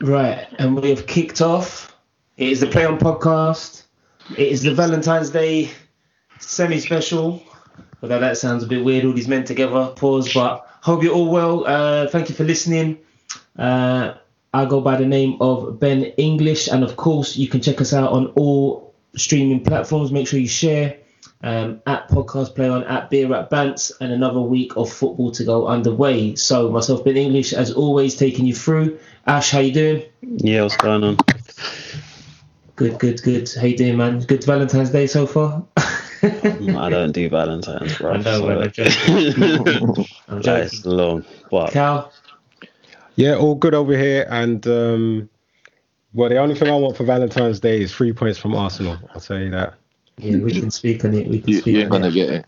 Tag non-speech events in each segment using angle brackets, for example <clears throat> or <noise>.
Right, and we have kicked off. It is the Play On podcast. It is the Valentine's Day semi special. Although that sounds a bit weird, all these men together. Pause, but hope you're all well. Uh, thank you for listening. Uh, I go by the name of Ben English, and of course, you can check us out on all streaming platforms. Make sure you share um, at Podcast Play On, at Beer at Bants, and another week of football to go underway. So, myself, Ben English, as always, taking you through. Ash, how you doing? Yeah, what's going on? Good, good, good. How you doing, man? Good Valentine's Day so far? I don't do Valentine's, bro. <laughs> I know, so- I'm joking. <laughs> I'm That is joking. long. But Cal, Yeah, all good over here. And um, well, the only thing I want for Valentine's Day is three points from Arsenal. I'll tell you that. Yeah, we can speak on it. We can You, speak you ain't on gonna it. get it.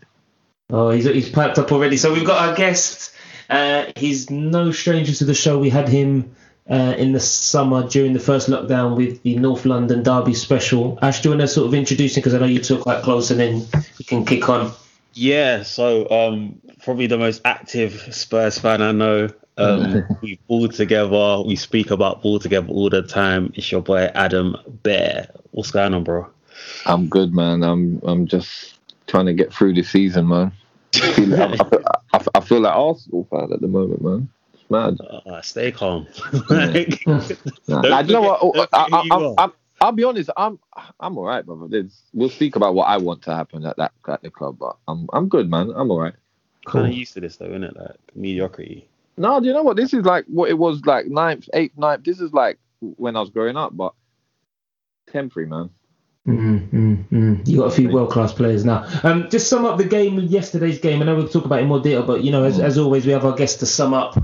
Oh, he's he's piped up already. So we've got our guest. Uh, he's no stranger to the show. We had him uh, in the summer during the first lockdown with the North London Derby special. Ash, do you want to sort of introduce him because I know you two are quite close, and then we can kick on. yeah, so um, probably the most active Spurs fan I know. Um, <laughs> we ball together. We speak about ball together all the time. It's your boy Adam Bear. What's going on, bro? I'm good, man. I'm I'm just trying to get through the season, man. I feel, I, I, feel- I, I feel like Arsenal fan at the moment, man. It's mad. Uh, stay calm. <laughs> Like, Nah, you know what? I, I, forget who I, you I'm, I'm, I'll be honest. I'm I'm all right, brother. There's, we'll speak about what I want to happen at that at the club, but I'm I'm good, man. I'm all right. kind of used to this though, isn't it? Like mediocrity. No, do you know what? This is like what it was like ninth, eighth, ninth. This is like when I was growing up, but temporary, man. Mm, mm, mm. You got a few world class players now. Um, just sum up the game, yesterday's game. I know we'll talk about it in more detail, but you know, as, as always, we have our guests to sum up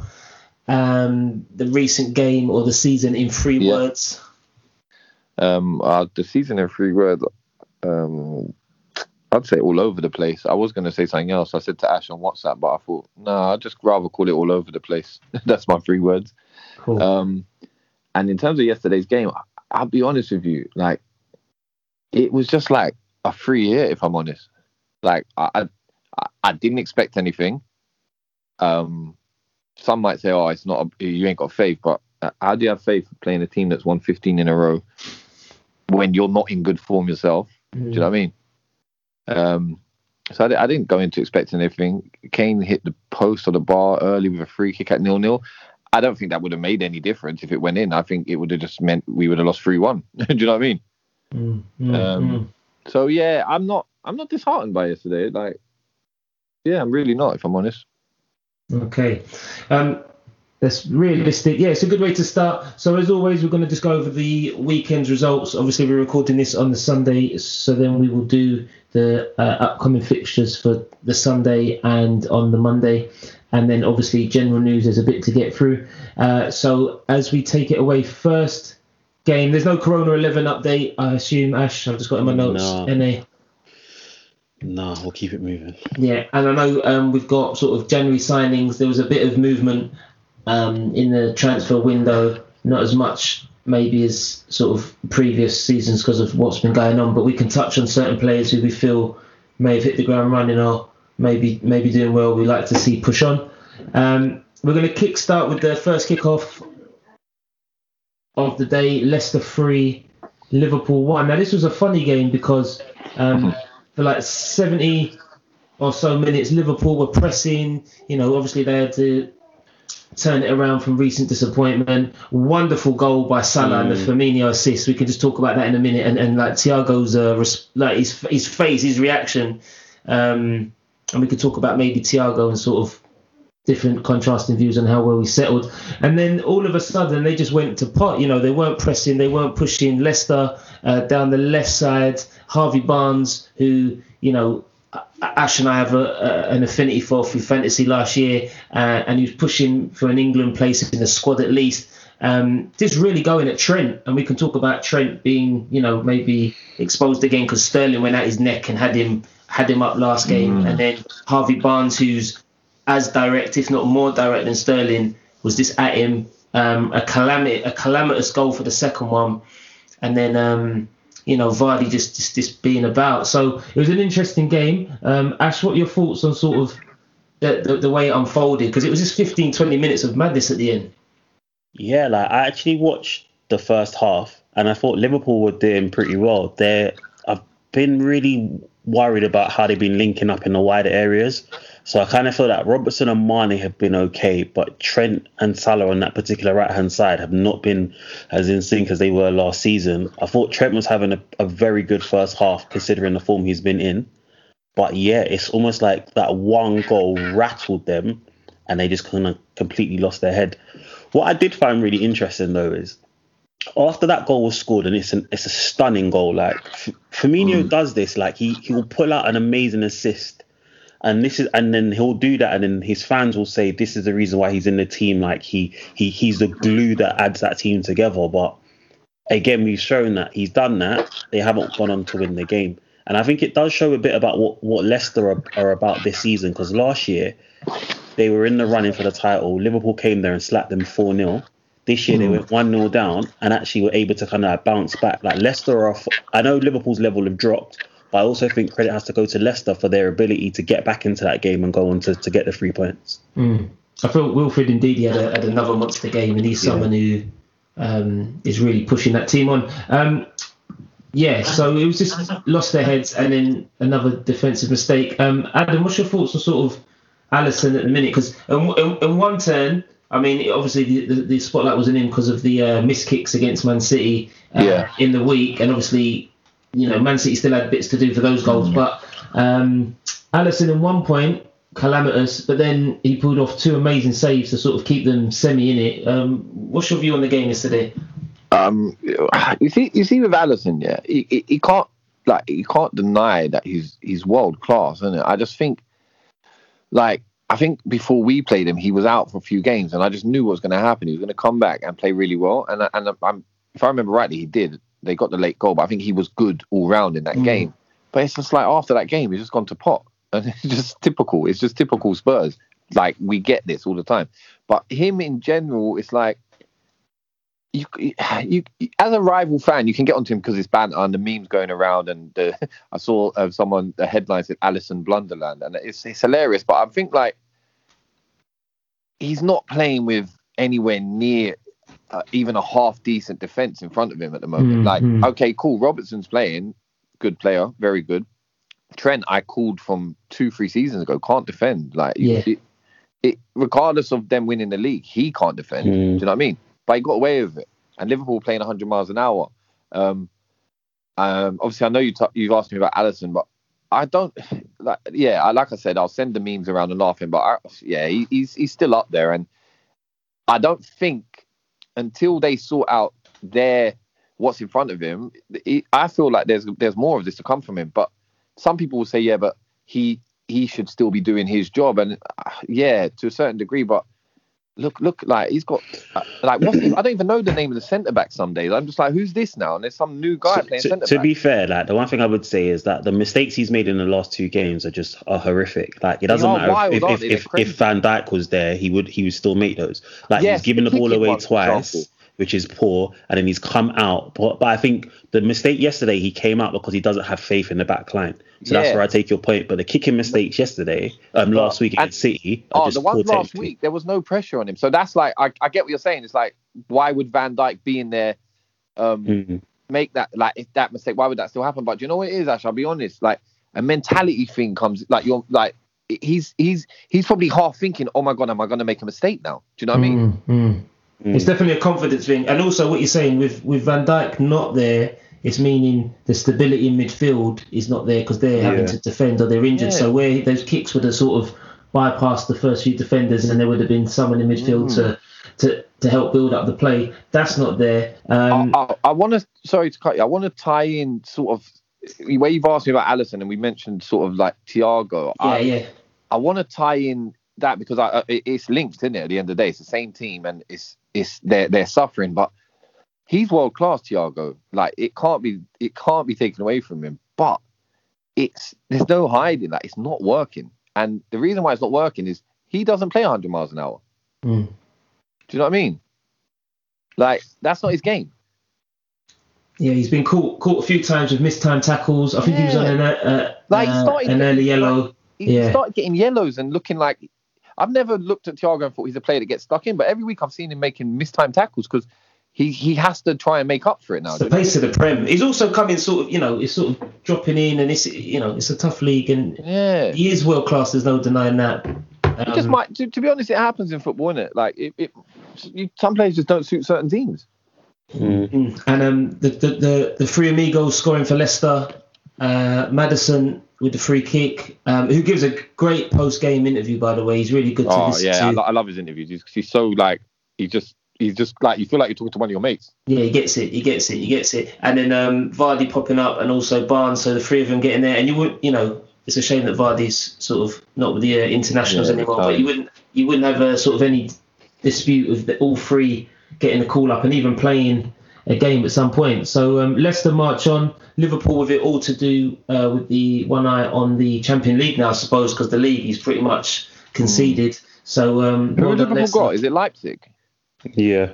um, the recent game or the season in three Yeah. words. Um, uh, the season in three words. Um, I'd say all over the place. I was going to say something else. I said to Ash on WhatsApp, but I thought, no, I'd just rather call it all over the place. <laughs> That's my three words. Cool. Um, and in terms of yesterday's game, I'll be honest with you, like it was just like a free hit, if I'm honest. Like I, I, I didn't expect anything. Um, some might say, "Oh, it's not a, you ain't got faith," but uh, how do you have faith playing a team that's won 15 in a row when you're not in good form yourself? Do you know what I mean? Um, so I, I didn't go into expecting anything. Kane hit the post or the bar early with a free kick at nil nil. I don't think that would have made any difference if it went in. I think it would have just meant we would have lost three one. <laughs> Do you know what I mean? Mm, mm, Um, mm. So yeah, I'm not I'm not disheartened by yesterday. Like, yeah, I'm really not. If I'm honest. Okay. Um, that's realistic. Yeah, it's a good way to start. So as always, we're going to just go over the weekend's results. Obviously, we're recording this on the Sunday, so then we will do the uh, upcoming fixtures for the Sunday and on the Monday, and then obviously general news. There's a bit to get through. Uh, so as we take it away, first game. There's no Corona 11 update. I assume Ash. I've just got in my notes. No. NA. No, we'll keep it moving. Yeah, and I know um, we've got sort of January signings. There was a bit of movement um, in the transfer window, not as much maybe as sort of previous seasons because of what's been going on. But we can touch on certain players who we feel may have hit the ground running or maybe maybe doing well. We like to see push on. Um, we're going to kick start with the first kickoff of the day. Leicester three, Liverpool one. Now this was a funny game because um, for like 70 or so minutes, Liverpool were pressing. You know, obviously they had to turn it around from recent disappointment. Wonderful goal by Salah and the Firmino assist. We can just talk about that in a minute. And, and like Thiago's uh, res- like his his face, his reaction, um, and we could talk about maybe Thiago and sort of different contrasting views on how well we settled. And then all of a sudden they just went to pot. You know, they weren't pressing, they weren't pushing. Leicester uh, down the left side, Harvey Barnes, who you know. Ash and I have a, a, an affinity for through fantasy last year, uh, and he was pushing for an England place in the squad at least. Um, just really going at Trent, and we can talk about Trent being, you know, maybe exposed again because Sterling went at his neck and had him had him up last game, and then Harvey Barnes, who's as direct, if not more direct than Sterling, was this at him. Um, a a calamitous goal for the second one, and then um, you know Vardy just, just just being about. So it was an interesting game. Um, Ash, what your thoughts on sort of the, the, the way it unfolded? Because it was just 15, 20 minutes of madness at the end. Yeah, like I actually watched the first half, and I thought Liverpool were doing pretty well. They, I've been really worried about how they've been linking up in the wider areas. So I kind of feel that Robertson and Mane have been okay, but Trent and Salah on that particular right hand side have not been as in sync as they were last season. I thought Trent was having a, a very good first half considering the form he's been in. But yeah, it's almost like that one goal rattled them and they just kind of completely lost their head. What I did find really interesting though is after that goal was scored, and it's an it's a stunning goal. Like F- Firmino Mm. does this, like he he will pull out an amazing assist, and this is and then he'll do that, and then his fans will say this is the reason why he's in the team. Like he he he's the glue that adds that team together. But again, we've shown that he's done that. They haven't gone on to win the game, and I think it does show a bit about what what Leicester are, are about this season. Because last year they were in the running for the title. Liverpool came there and slapped them four 0 this year they hmm. went one 0 down and actually were able to kind of bounce back. Like Leicester are, I know Liverpool's level have dropped, but I also think credit has to go to Leicester for their ability to get back into that game and go on to, to get the three points. Mm. I felt Wilfred Ndidi had, a, had another monster game, and he's Yeah. someone who um, is really pushing that team on. Um, yeah, so it was just lost their heads, and then another defensive mistake. Um, Adam, what's your thoughts on sort of Alisson at the minute? Because in, in, in one turn, I mean, obviously the, the, the spotlight was on him because of the uh, missed kicks against Man City uh, Yeah. in the week, and obviously, you know, Man City still had bits to do for those goals, but um, Alisson in one point calamitous, but then he pulled off two amazing saves to sort of keep them semi in it. Um, what's your view on the game yesterday? Um, you see, you see with Alisson, yeah, he, he, he can't like he can't deny that he's he's world class, isn't it? I just think, like, I think before we played him, he was out for a few games, and I just knew what was going to happen. He was going to come back and play really well, and and I'm, if I remember rightly, he did. They got the late goal, but I think he was good all round in that Mm. game. But it's just like after that game, he's just gone to pot, <laughs> and it's just typical. It's just typical Spurs. Like we get this all the time, but him in general, it's like you, you, <sighs> as a rival fan, you can get onto him because it's banter and the memes going around. And the, <laughs> I saw uh, someone the headline said Alisson Blunderland, and it's it's hilarious. But I think like he's not playing with anywhere near uh, even a half decent defense in front of him at the moment. Mm, Like, okay, cool. Robertson's playing, good player, very good. Trent, I called from two, three seasons ago, can't defend. Like, Yeah. it, it, regardless of them winning the league, he can't defend. Mm. Do you know what I mean? But he got away with it. And Liverpool playing 100 miles an hour. Um, um, obviously, I know you t- you've asked me about Alisson, but I don't <sighs> like. Yeah, I, like I said, I'll send the memes around and laughing, but I, yeah, he, he's he's still up there, and I don't think until they sort out their what's in front of him, he, I feel like there's there's more of this to come from him. But some people will say, yeah, but he he should still be doing his job, and uh, yeah, to a certain degree, but. Look, look, like he's got, uh, like, what's I don't even know the name of the centre back. Some days I'm just like, who's this now? And there's some new guy playing centre to be fair, like the one thing I would say is that the mistakes he's made in the last two games are just are horrific. Like it doesn't matter wild, if if, if, if Van Dijk was there, he would he would still make those. Like Yes, he's given the ball away twice, which is poor, and then he's come out. But, but I think the mistake yesterday he came out because he doesn't have faith in the back line. So that's where I take your point. But the kicking mistakes yesterday, um, last week And- against City, Oh, just the ones poor last week, there was no pressure on him. So that's like, I, I get what you're saying. It's like, why would Van Dijk be in there, um, Mhm. make that like if that mistake? Why would that still happen? But do you know what it is, Ash? I'll be honest. Like a mentality thing comes. Like you're like he's he's he's probably half thinking, oh my god, am I going to make a mistake now? Do you know what I mean? Mm, mm. Mm. It's definitely a confidence thing, and also what you're saying with with Van Dijk not there, it's meaning the stability in midfield is not there because they're having Yeah. to defend or they're injured. Yeah. So where those kicks would have sort of bypassed the first few defenders, and there would have been someone in midfield Mm. to to to help build up the play. That's not there. Um, I, I, I want to. Sorry to cut you. I want to tie in sort of where you've asked me about Alisson, and we mentioned sort of like Thiago. yeah, I, yeah. I want to tie in that because I, it's linked, isn't it? At the end of the day, it's the same team, and it's it's they're they're suffering, but he's world class, Thiago. Like it can't be it can't be taken away from him. But it's there's no hiding that it's not working, and the reason why it's not working is he doesn't play 100 miles an hour. Mm. Do you know what I mean? Like that's not his game. Yeah, he's been caught caught a few times with missed time tackles. I think he was on an, uh, Like, he uh, started an early yellow. He Yeah. started getting yellows and looking like I've never looked at Thiago and thought he's a player that gets stuck in, but every week I've seen him making mistimed tackles because he he has to try and make up for it now. It's the pace of the Prem. He's also coming sort of, you know, it's sort of dropping in, and it's you know, it's a tough league, and yeah, he is world class. There's no denying that. It just Um, might. To, to be honest, it happens in football, is it? Like it, it you, some players just don't suit certain teams. Mm. Mm. And um, the, the the the three amigos scoring for Leicester, uh, Maddison with the free kick, um, who gives a great post game interview by the way. He's really good to Oh listen yeah, I, to. lo- I love his interviews. He's, he's so like he just he's just like you feel like you're talking to one of your mates. Yeah, he gets it. He gets it. He gets it. And then um, Vardy popping up, and also Barnes. So the three of them getting there. And you would, you know, it's a shame that Vardy's sort of not with the uh, internationals Yeah, anymore. But you wouldn't, you wouldn't have a sort of any dispute with the, all three getting a call up and even playing a game at some point. So um, Leicester march on. Liverpool with it all to do uh, with the one eye on the Champion League now, I suppose, because the league is pretty much conceded. So um, Who well Liverpool Leicester. got? Is it Leipzig? Yeah.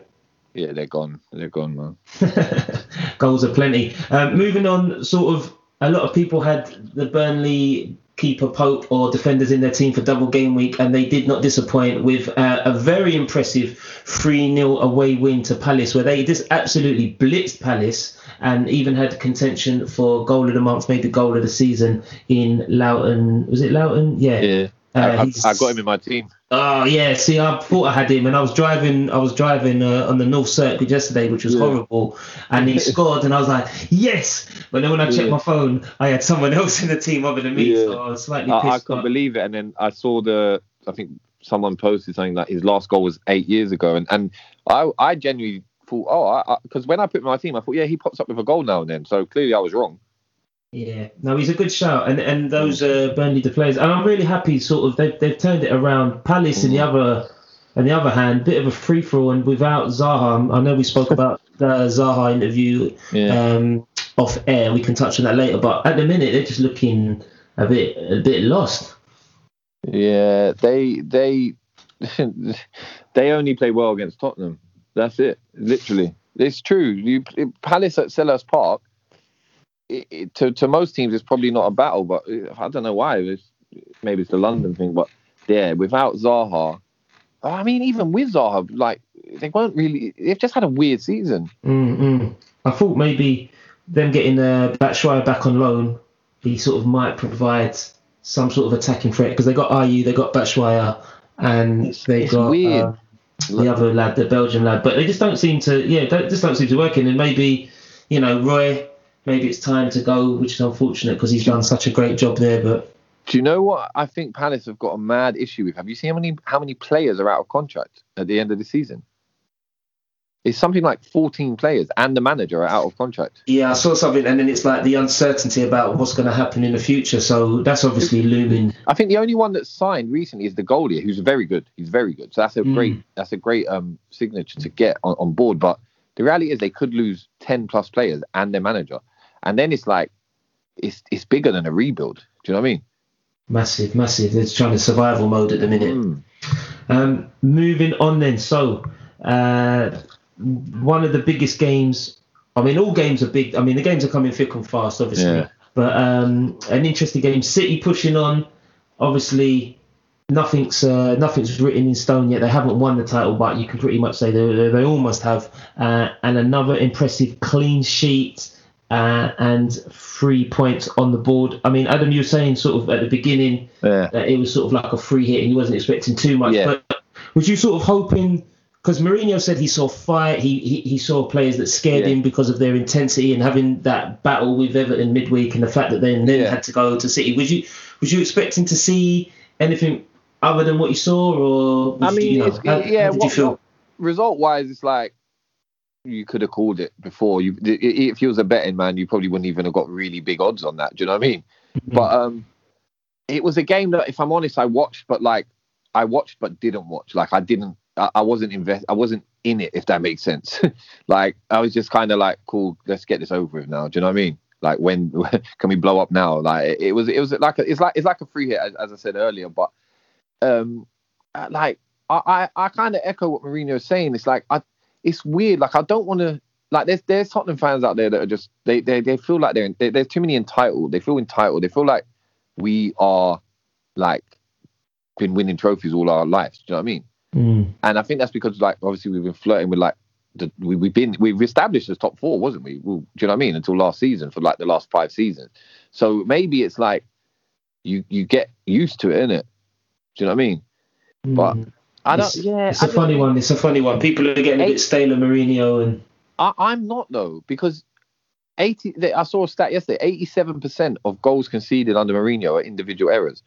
Yeah, they're gone. They're gone, man. <laughs> Goals are plenty. Um, moving on, sort of, a lot of people had the Burnley keeper Pope or defenders in their team for double game week, and they did not disappoint with uh, a very impressive 3 0 away win to Palace, where they just absolutely blitzed Palace and even had contention for goal of the month, maybe goal of the season in Loughton. Was it Loughton? Yeah. Yeah, Uh, I, I, got him in my team. Oh yeah, see, I thought I had him, and I was driving. I was driving uh, on the North Circular yesterday, which was Yeah. horrible, and he <laughs> scored, and I was like, yes. But then when I checked Yeah. my phone, I had someone <laughs> else in the team other than me, Yeah. so I was slightly I, I but- believe it. And then I saw the, I think someone posted something like his last goal was eight years ago, and and I I genuinely thought, oh, because when I put him in my team, I thought, yeah, he pops up with a goal now and then. So clearly I was wrong. Yeah, no, he's a good shout, and and those uh, Burnley the players, and I'm really happy. Sort of, they've they've turned it around. Palace, in the other, on the other hand, bit of a free for all, and without Zaha, I know we spoke <laughs> about the Zaha interview um, off air. We can touch on that later, but at the minute they're just looking a bit a bit lost. Yeah, they they <laughs> they only play well against Tottenham. That's it. Literally, it's true. You Palace at Selhurst Park. It, it, to to most teams, it's probably not a battle, but I don't know why. It's, maybe it's the London thing, but yeah, without Zaha, I mean, even with Zaha, like they weren't really. They've just had a weird season. Mm-mm. I thought maybe them getting uh, Batshuayi back on loan, he sort of might provide some sort of attacking threat because they got Ayew, they got Batshuayi, and It's- they it's got weird. uh, the other lad, the Belgian lad, but they just don't seem to. Yeah, don't, just don't seem to work in. And maybe, you know, Roy, maybe it's time to go, which is unfortunate because he's done such a great job there. But Do you know what I think Palace have got a mad issue with? Have you seen how many how many players are out of contract at the end of the season? It's something like 14 players and the manager are out of contract. yeah, I saw something, and then it's like the uncertainty about what's going to happen in the future. So that's obviously looming. I think the only one that's signed recently is the goalie, who's very good. He's very good. So that's a Mm. great that's a great um signature to get on, on board. But the reality is they could lose 10 plus players and their manager. And then it's like it's it's bigger than a rebuild. Do you know what I mean? Massive, massive. They're trying to survival mode at the minute. Mm. Um, moving on then. So, uh, one of the biggest games. I mean, all games are big. I mean, the games are coming thick and fast, obviously. Yeah. But um, an interesting game. City pushing on. Obviously, nothing's uh, nothing's written in stone yet. They haven't won the title, but you can pretty much say they, they, they almost have. Uh, and another impressive clean sheet. Uh, and three points on the board. I mean, Adam, you were saying sort of at the beginning Yeah. that it was sort of like a free hit and you wasn't expecting too much. Yeah. But was you sort of hoping? Because Mourinho said he saw fire, he, he he saw players that scared Yeah. him because of their intensity and having that battle with Everton midweek and the fact that they then Yeah. had to go to City. Was you was you expecting to see anything other than what you saw, or was I mean, you know, how, yeah. how did you what, feel? what- result wise, it's like you could have called it before. You, if you was a betting man, you probably wouldn't even have got really big odds on that. Do you know what I mean? Mm-hmm. But um, it was a game that, if I'm honest, I watched, but like I watched but didn't watch. Like I didn't, I, I wasn't invest, I wasn't in it. If that makes sense. <laughs> like I was just kind of like, cool, let's get this over with now. Do you know what I mean? Like when <laughs> can we blow up now? Like it, it was, it was like a, it's like it's like a free hit, as, as I said earlier. But um, like I, I, I kind of echo what Mourinho is saying. It's like I, it's weird. Like I don't want to. Like there's there's Tottenham fans out there that are just they they, they feel like they're they, there's too many entitled. They feel entitled. They feel like we are like been winning trophies all our lives. Do you know what I mean? Mm. And I think that's because like obviously we've been flirting with like the, we, we've been we've established as top four, wasn't we? Well, do you know what I mean? Until last season for like the last five seasons. So maybe it's like you you get used to it, innit? Do you know what I mean? But Mm. I don't. It's, yeah, it's I a just funny one. It's a funny one. People are getting a bit stale of Mourinho and I, I'm not though because eighty. they- I saw a stat yesterday. Eighty-seven percent of goals conceded under Mourinho are individual errors.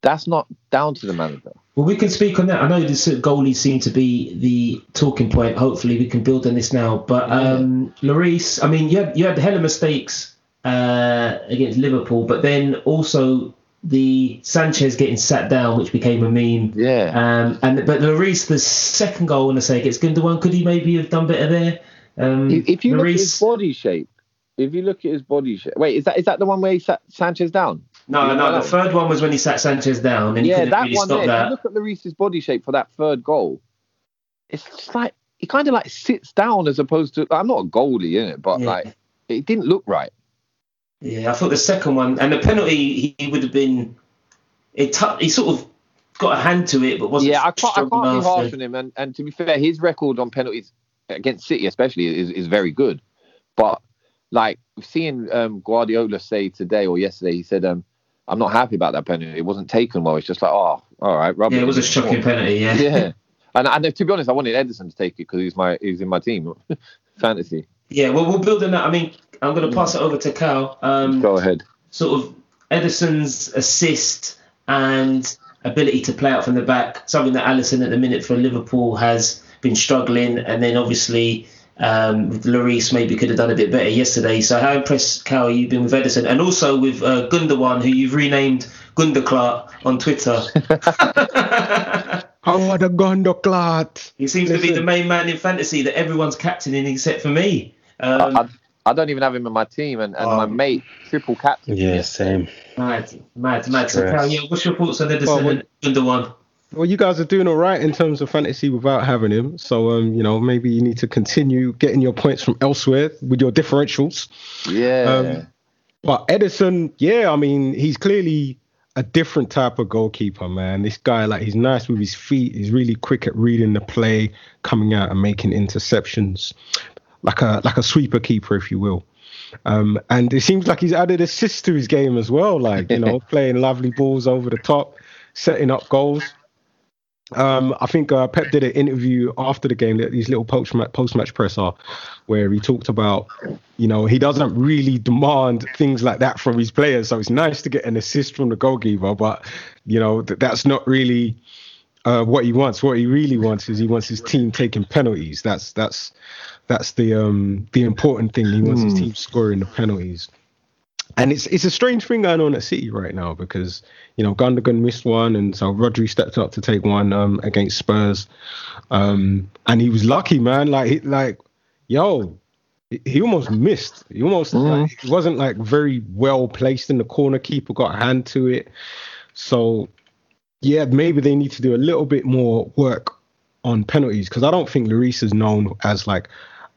That's not down to the manager. Well, we can speak on that. I know this goalies seem to be the talking point. Hopefully, we can build on this now. But um, Lloris, I mean, you had you had the hell of mistakes uh, against Liverpool, but then also the Sanchez getting sat down, which became a meme. Yeah. Um, and but Lloris, the second goal, I when I say against Gundogan, could he maybe have done better there? Um, If you look at his body shape, if you look at his body shape, wait, is that is that the one where he sat Sanchez down? no, no, no. the third one was when he sat Sanchez down, and he yeah, couldn't that really one there. If you look at Lloris's body shape for that third goal, it's just like he kind of like sits down as opposed to. I'm not a goalie in it, but Yeah. like it didn't look right. Yeah, I thought the second one and the penalty he, would have been. It tu- he sort of got a hand to it, but wasn't. Yeah, I can't, I can't be harsh on him. And, and to be fair, his record on penalties against City, especially, is, is very good. But like seeing um, Guardiola say today or yesterday, he said, um, "I'm not happy about that penalty. It wasn't taken well." It's just like, oh, all right, rub Yeah, it was a shocking penalty. Yeah. Yeah, and, and to be honest, I wanted Ederson to take it because he's my he's in my team, <laughs> fantasy. Yeah, well, we'll build on that. I mean, I'm going to pass it over to Cal. Um, Go ahead. sort of Ederson's assist and ability to play out from the back, something that Alisson at the minute for Liverpool has been struggling, and then obviously um, with Lloris maybe could have done a bit better yesterday. So how impressed, Cal, you've been with Ederson, and also with uh, Gundogan, who you've renamed Gundaklar on Twitter. <laughs> Oh, the Gondoklat. he seems to be the main man in fantasy that everyone's captaining except for me. Um, I, I don't even have him in my team, and, and my Um, mate triple captain. Yeah, same. mad, mad, mad. So, Cal, yeah, what's your thoughts on Ederson Well, and Gundogan? Well, you guys are doing all right in terms of fantasy without having him. So, um, you know, maybe you need to continue getting your points from elsewhere with your differentials. Yeah. Um, But Ederson, yeah, I mean, he's clearly a different type of goalkeeper, man. This guy, like, he's nice with his feet. He's really quick at reading the play, coming out and making interceptions, like a like a sweeper keeper, if you will. Um, and it seems like he's added assists to his game as well, like you know, <laughs> playing lovely balls over the top, setting up goals. Um, I think uh, Pep did an interview after the game, these little post post match presser, where he talked about, you know, he doesn't really demand things like that from his players. So it's nice to get an assist from the goalkeeper, but you know th- that's not really uh, what he wants. What he really wants is he wants his team taking penalties. That's that's that's the um the important thing. He wants his team scoring the penalties. And it's it's a strange thing going on at City right now because you know Gundogan missed one, and so Rodri stepped up to take one um, against Spurs, um, and he was lucky, man. Like he, like yo, he- almost missed. He almost like, he wasn't like very well placed in the corner. Keeper got a hand to it, so yeah, maybe they need to do a little bit more work on penalties because I don't think Lloris is known as like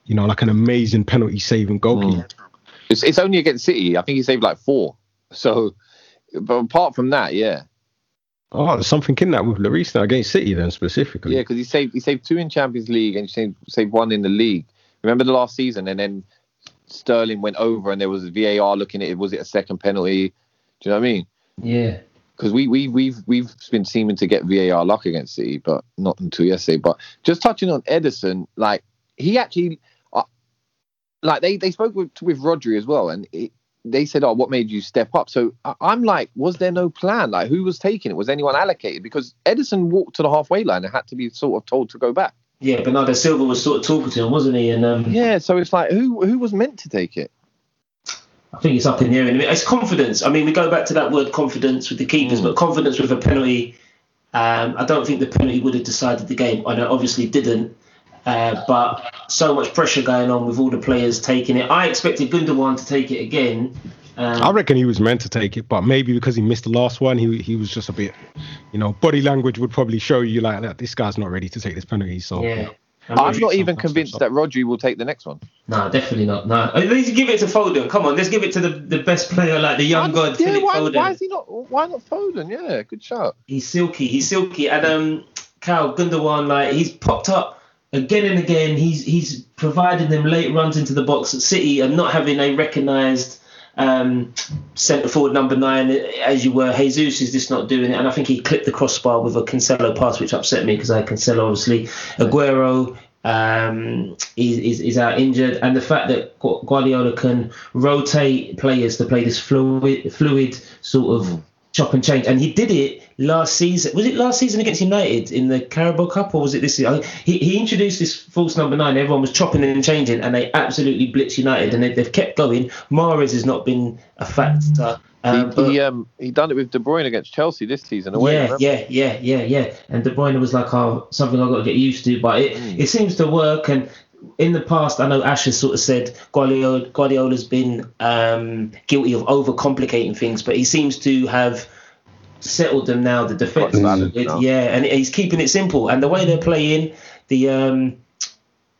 you know like an amazing penalty saving goalkeeper. Mm. It's, it's only against City. I think he saved like four. <laughs> So, but apart from that, yeah, Oh, there's something in that with Lloris now against City then specifically. yeah, because he saved he saved two in Champions League and he saved, saved one in the league. Remember the last season, and then Sterling went over and there was VAR looking at it. Was it a second penalty? Do you know what I mean? Yeah. Because we we we've we've been seeming to get VAR luck against City, but not until yesterday. But just touching on Ederson, like he actually, like they they spoke with with Rodri as well, and it, they said, "Oh, what made you step up?" So I, I'm like, was there no plan? Like, who was taking it? Was anyone allocated? Because Ederson walked to the halfway line and had to be sort of told to go back. Yeah, Bernardo Silva was sort of talking to him, wasn't he? And um, Yeah, so it's like, who who was meant to take it? I think it's up in the air. And It's confidence. I mean, we go back to that word confidence with the keepers, but confidence with a penalty. Um, I don't think the penalty would have decided the game. I know, obviously didn't. Uh, but so much pressure going on with all the players taking it. I expected Gundogan to take it again. Um, I reckon he was meant to take it, but maybe because he missed the last one, he he was just a bit, you know, body language would probably show you like that this guy's not ready to take this penalty. So Yeah. And I'm not even convinced that Rodri will take the next one. No, definitely not. No, at least give it to Foden. Come on, let's give it to the, the best player, like the young I'm- god, yeah, Philip why, Foden. why is he not? Why not Foden? Yeah, good shot. He's silky. He's silky. And um, Cal Gundogan, like he's popped up again and again. He's he's provided them late runs into the box at City and not having a recognised um, centre forward number nine as you were. Jesus is just not doing it, and I think he clipped the crossbar with a Cancelo pass, which upset me because I had Cancelo obviously. Aguero. Um, is, is, is out injured, and the fact that Gu- Guardiola can rotate players to play this fluid, fluid sort of chop and change. And he did it last season. Was it last season against United in the Carabao Cup, or was it this season? He, he introduced this false number nine. Everyone was chopping and changing, and they absolutely blitzed United, and they, they've kept going. Mahrez has not been a factor. Um, he, but- he um he done it with De Bruyne against Chelsea this season away. yeah, yeah, yeah, yeah, yeah. And De Bruyne was like, oh, something I've got to get used to. But it, Mm. it seems to work. And in the past, I know Ash has sort of said Guardiola, Guardiola's been um, guilty of overcomplicating things, but he seems to have settled them now. The defense, Got balance it- now. yeah, and he's keeping it simple. And the way they're playing, the um,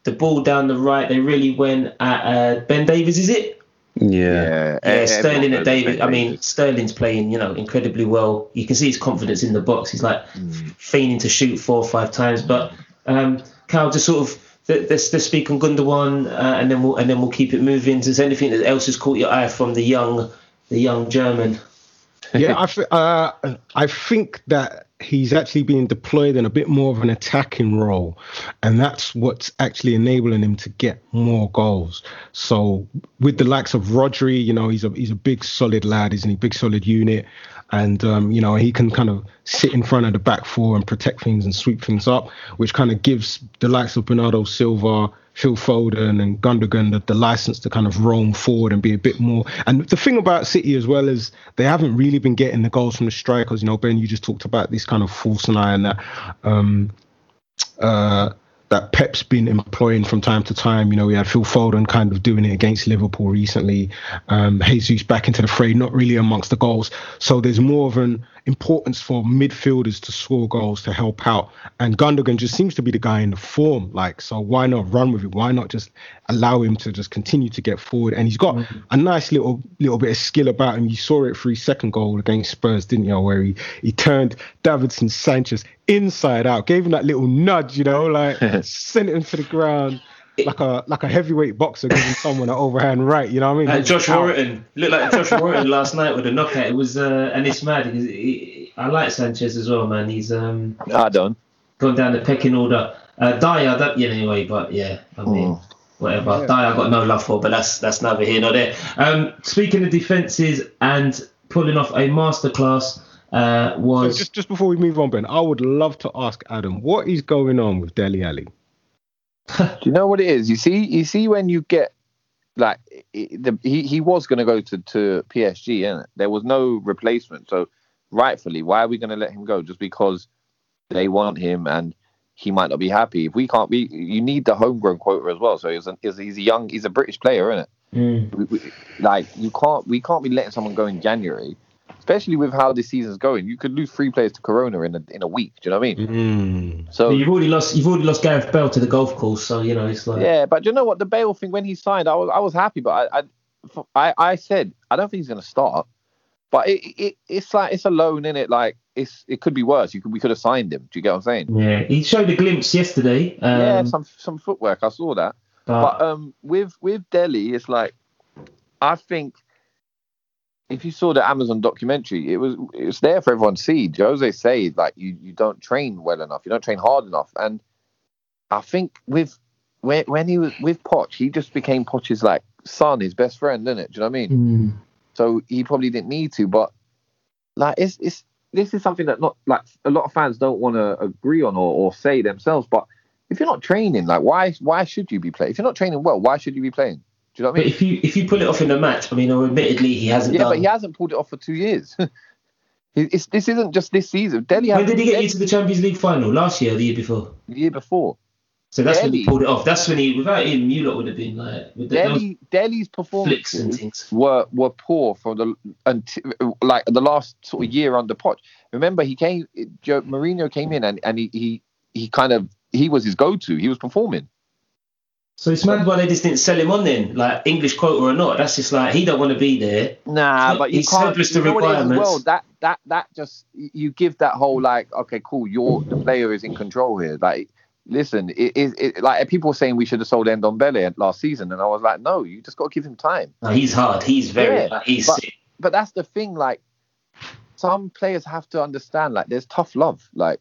the ball down the right, they really went at uh, Ben Davies. Is it? Yeah. Yeah, e- Sterling everyone at David. I mean, Sterling's playing, you know, incredibly well. You can see his confidence in the box. He's like feigning to shoot four or five times. But um, Cal, just sort of let- let's, let's speak on Gundogan, uh, and then we'll and then we'll keep it moving. There anything else has caught your eye from the young, the young German? <laughs> yeah, I, f- uh, I think that he's actually being deployed in a bit more of an attacking role, and that's what's actually enabling him to get more goals. So with the likes of Rodri, you know, he's a he's a big solid lad, isn't he? Big solid unit, and um, you know he can kind of sit in front of the back four and protect things and sweep things up, which kind of gives the likes of Bernardo Silva. Phil Foden and Gundogan the, the license to kind of roam forward and be a bit more. And the thing about City as well is they haven't really been getting the goals from the strikers. You know, Ben, you just talked about this kind of false nine that um, uh, that Pep's been employing from time to time. You know, we had Phil Foden kind of doing it against Liverpool recently. Um, Jesus back into the fray, not really amongst the goals. So there's more of an importance for midfielders to score goals to help out. And Gundogan just seems to be the guy in the form. Like, so why not run with it? Why not just allow him to just continue to get forward? And he's got mm-hmm. a nice little little bit of skill about him. You saw it for his second goal against Spurs, didn't you? Where he he turned Davinson Sanchez inside out, gave him that little nudge, you know, like <laughs> sent him to the ground. Like a like a heavyweight boxer giving someone an overhand right, you know what I mean? Like Josh Ow. Warrington looked like Josh Warrington last night with a knockout. It was uh, and it's mad because he, I like Sanchez as well, man. He's um I don't. gone down the pecking order. Uh, Dyer, that yeah, anyway, but yeah, I mean, whatever. Yeah. Dyer, I got no love for, but that's that's neither here nor there. Um, speaking of defenses and pulling off a masterclass, uh, So was just just before we move on, Ben, I would love to ask Adam what is going on with Dele Alli. <laughs> Do you know what it is? You see, you see when you get like the, he he was going to go to to PSG, and there was no replacement. So rightfully, why are we going to let him go? Just because they want him and he might not be happy. If we can't be, you need the homegrown quota as well. So he's a, he's, he's a young, he's a British player, isn't it? Mm. we, we, like you can't we can't be letting someone go in January, especially with how this season's going. You could lose three players to Corona in a in a week. Do you know what I mean? Mm. So you've already lost. You've already lost Gareth Bale to the golf course, so you know it's like yeah, but do you know what the Bale thing when he signed, I was I was happy, but I I I, I said I don't think he's going to start. But it, it it's like it's a loan in it. Like it's it could be worse. You could we could have signed him. Do you get what I'm saying? yeah. He showed a glimpse yesterday. Um, yeah, some some footwork. I saw that. but, But um, with with Delhi, it's like I think if you saw the Amazon documentary, it was it was there for everyone to see. Jose said like you you don't train well enough, you don't train hard enough, and I think with when when he was with Poch, he just became Poch's like son, his best friend, didn't it? Do you know what I mean? mm, So he probably didn't need to, but like it's it's this is something that not like a lot of fans don't want to agree on or, or say themselves. But if you're not training, like why why should you be playing? If you're not training well, why should you be playing? Do you know what I but if you if you pull it off in a match, I mean, admittedly he hasn't Yeah, done. but he hasn't pulled it off for two years. <laughs> It's, this isn't just this season. Dele when did he get you to the Champions League final? Last year, or the year before? the year before. So that's when he pulled it off. That's when he, without him, you lot would have been like with the, Dele Dele's performances were were poor for the until like the last sort of year under Poch. Remember, he came. Joe Mourinho came in and and he he, he kind of he was his go-to. He was performing. So it's mad why they just didn't sell him on then, like English quota or not. That's just like he don't want to be there. Nah, but you He's can't. the you know what it is as requirements. well, that that that just you give that whole like, okay, cool. You're the player is in control here. Like, listen, it is it, like people were saying we should have sold Endon Ndombele last season, and I was like, no, you just got to give him time. No, he's hard. He's very. Yeah, like, he's but- sick. But that's the thing. Like, some players have to understand. Like, there's tough love. Like.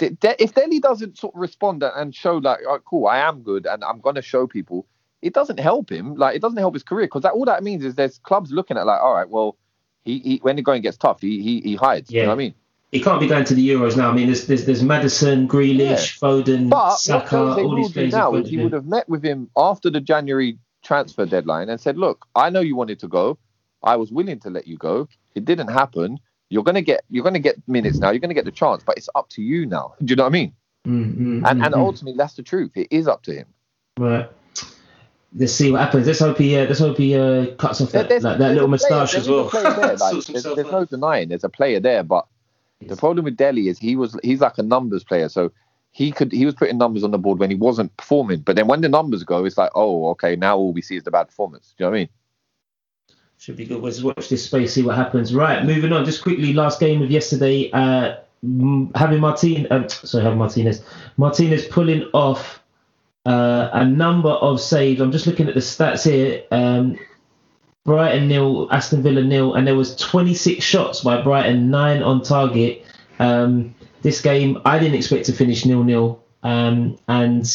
If Dele doesn't sort of respond and show like, oh, cool, I am good and I'm gonna show people, it doesn't help him. Like, it doesn't help his career because that all that means is there's clubs looking at like, all right, well, he, he when the going gets tough, he he, he hides. You know Yeah. what I mean? He can't be going to the Euros now. I mean, there's there's, there's Maddison, Grealish, Foden, But Saka, all these players. now is he would have met with him after the January transfer deadline and said, look, I know you wanted to go. I was willing to let you go. It didn't happen. You're gonna get you're gonna get minutes now. You're gonna get the chance, but it's up to you now. Do you know what I mean? Mm, mm, And mm, and ultimately, that's the truth. It is up to him. Right. Let's see what happens. Let's hope he uh, let's hope he uh, cuts off that, like, that little moustache as well. there, <laughs> like, there's there's no denying there's a player there, but the problem with Dele is he was he's like a numbers player, so he could he was putting numbers on the board when he wasn't performing. But then when the numbers go, it's like, oh, okay, now all we see is the bad performance. Do you know what I mean? Should be good. Let's watch this space, see what happens. Right, moving on. Just quickly, last game of yesterday. Uh, having Martin, um, sorry, having Martinez. Martinez pulling off uh, a number of saves. I'm just looking at the stats here. Um, Brighton nil, Aston Villa nil, and there was 26 shots by Brighton, nine on target. Um, this game, I didn't expect to finish nil nil, um, and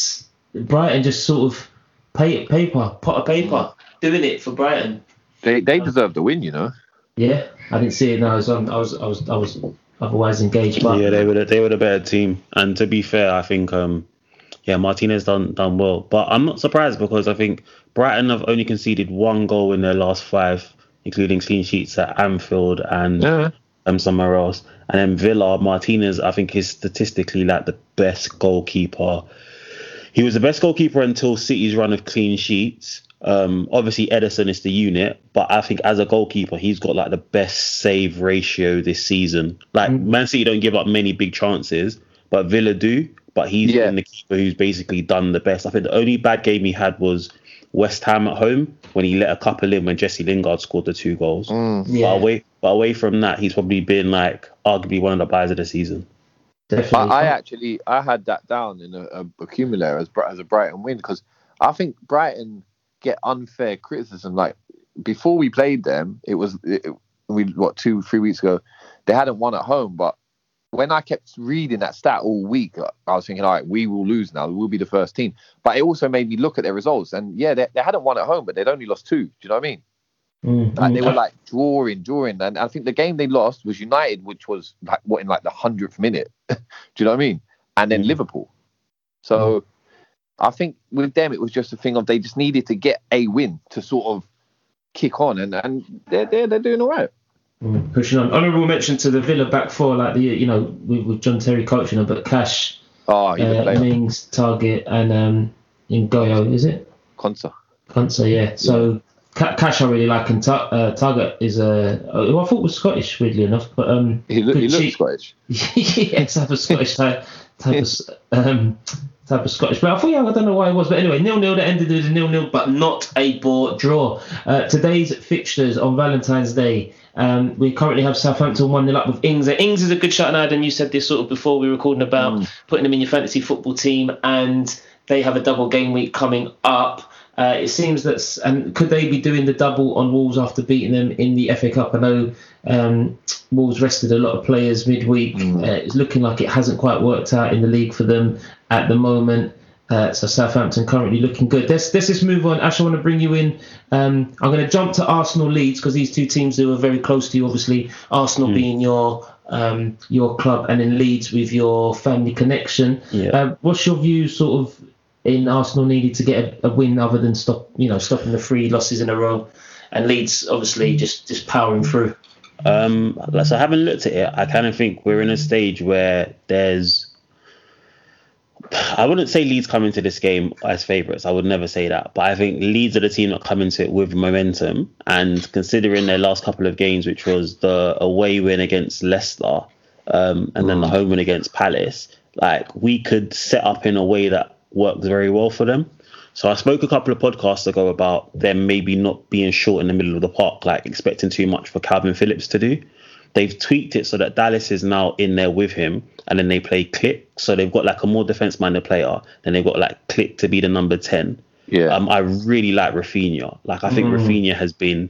Brighton just sort of pay paper, pot of paper, doing it for Brighton. They they deserve the win, you know. Yeah, I didn't see it. No, I was on. I was. I was. I was otherwise engaged. But yeah, they were the, they were the better team. And to be fair, I think um, yeah, Martinez done done well. But I'm not surprised because I think Brighton have only conceded one goal in their last five, including clean sheets at Anfield and Yeah. um somewhere else. And then Villa, Martinez, I think is statistically like the best goalkeeper. He was the best goalkeeper until City's run of clean sheets. Um, obviously Ederson is the unit, but I think as a goalkeeper, he's got like the best save ratio this season. Like Man City don't give up many big chances, but Villa do. But he's Yeah. been the keeper who's basically done the best. I think the only bad game he had was West Ham at home when he let a couple in when Jesse Lingard scored the two goals. Mm. yeah, But away, but away from that, he's probably been like arguably one of the buys of the season. I. I actually I had that down in a, a accumulator as Bri- as a Brighton win because I think Brighton get unfair criticism. Like before we played them, it was it, we what two three weeks ago, they hadn't won at home. But when I kept reading that stat all week, I was thinking, all right, we will lose now. We'll be the first team. But it also made me look at their results, and yeah, they, they hadn't won at home, but they'd only lost two. Do you know what I mean? Mm, Like they were like drawing, drawing, and I think the game they lost was United, which was like what in like the hundredth minute. <laughs> Do you know what I mean? And then Mm. Liverpool. So I think with them it was just a thing of they just needed to get a win to sort of kick on, and and they're they're, they're doing all right. Mm, pushing on. Honourable mention to the Villa back four, like the you know with, with John Terry coaching them, but Cash, Oh, he's a uh, Mings, Target, and um, Ngoyo, is it? Konsa. Konsa, yeah. So Ca- Cash I really like, and Ta- uh, Target is a uh, who I thought was Scottish, weirdly enough, but um, He, look, he looks. Scottish. yeah, type of Scottish type, type of um, type of Scottish. But I thought, yeah, I don't know why it was, but anyway, nil nil. That ended with a nil nil, but not a bore draw. Uh, today's fixtures on Valentine's Day. Um, we currently have Southampton one 0 up with Ings. Ings is a good shot, and Adam, you said this sort of before we were recording about putting them in your fantasy football team, and they have a double game week coming up. Uh, it seems that, and could they be doing the double on Wolves after beating them in the FA Cup? I know um, Wolves rested a lot of players midweek. Uh, it's looking like it hasn't quite worked out in the league for them at the moment. Uh, so Southampton currently looking good. Let's, let's just move on. Ash, I want to bring you in. Um, I'm going to jump to Arsenal Leeds because these two teams who are very close to you, obviously. Arsenal being your um, your club and in Leeds with your family connection. Yeah. Uh, what's your view, sort of, in Arsenal needing to get a, a win other than stop, you know, stopping the three losses in a row, and Leeds obviously just just powering through. Um, so having looked at it, I kind of think we're in a stage where there's. I wouldn't say Leeds come into this game as favourites. I would never say that. But I think Leeds are the team that come into it with momentum. And considering their last couple of games, which was the away win against Leicester um, and then the home win against Palace, like we could set up in a way that works very well for them. So I spoke a couple of podcasts ago about them maybe not being short in the middle of the park, like expecting too much for Calvin Phillips to do. They've tweaked it so that Dallas is now in there with him, and then they play Klich. So they've got like a more defense-minded player. Then they've got like Klich to be the number ten. Yeah. Um, I really like Rafinha. Like I think Mm. Rafinha has been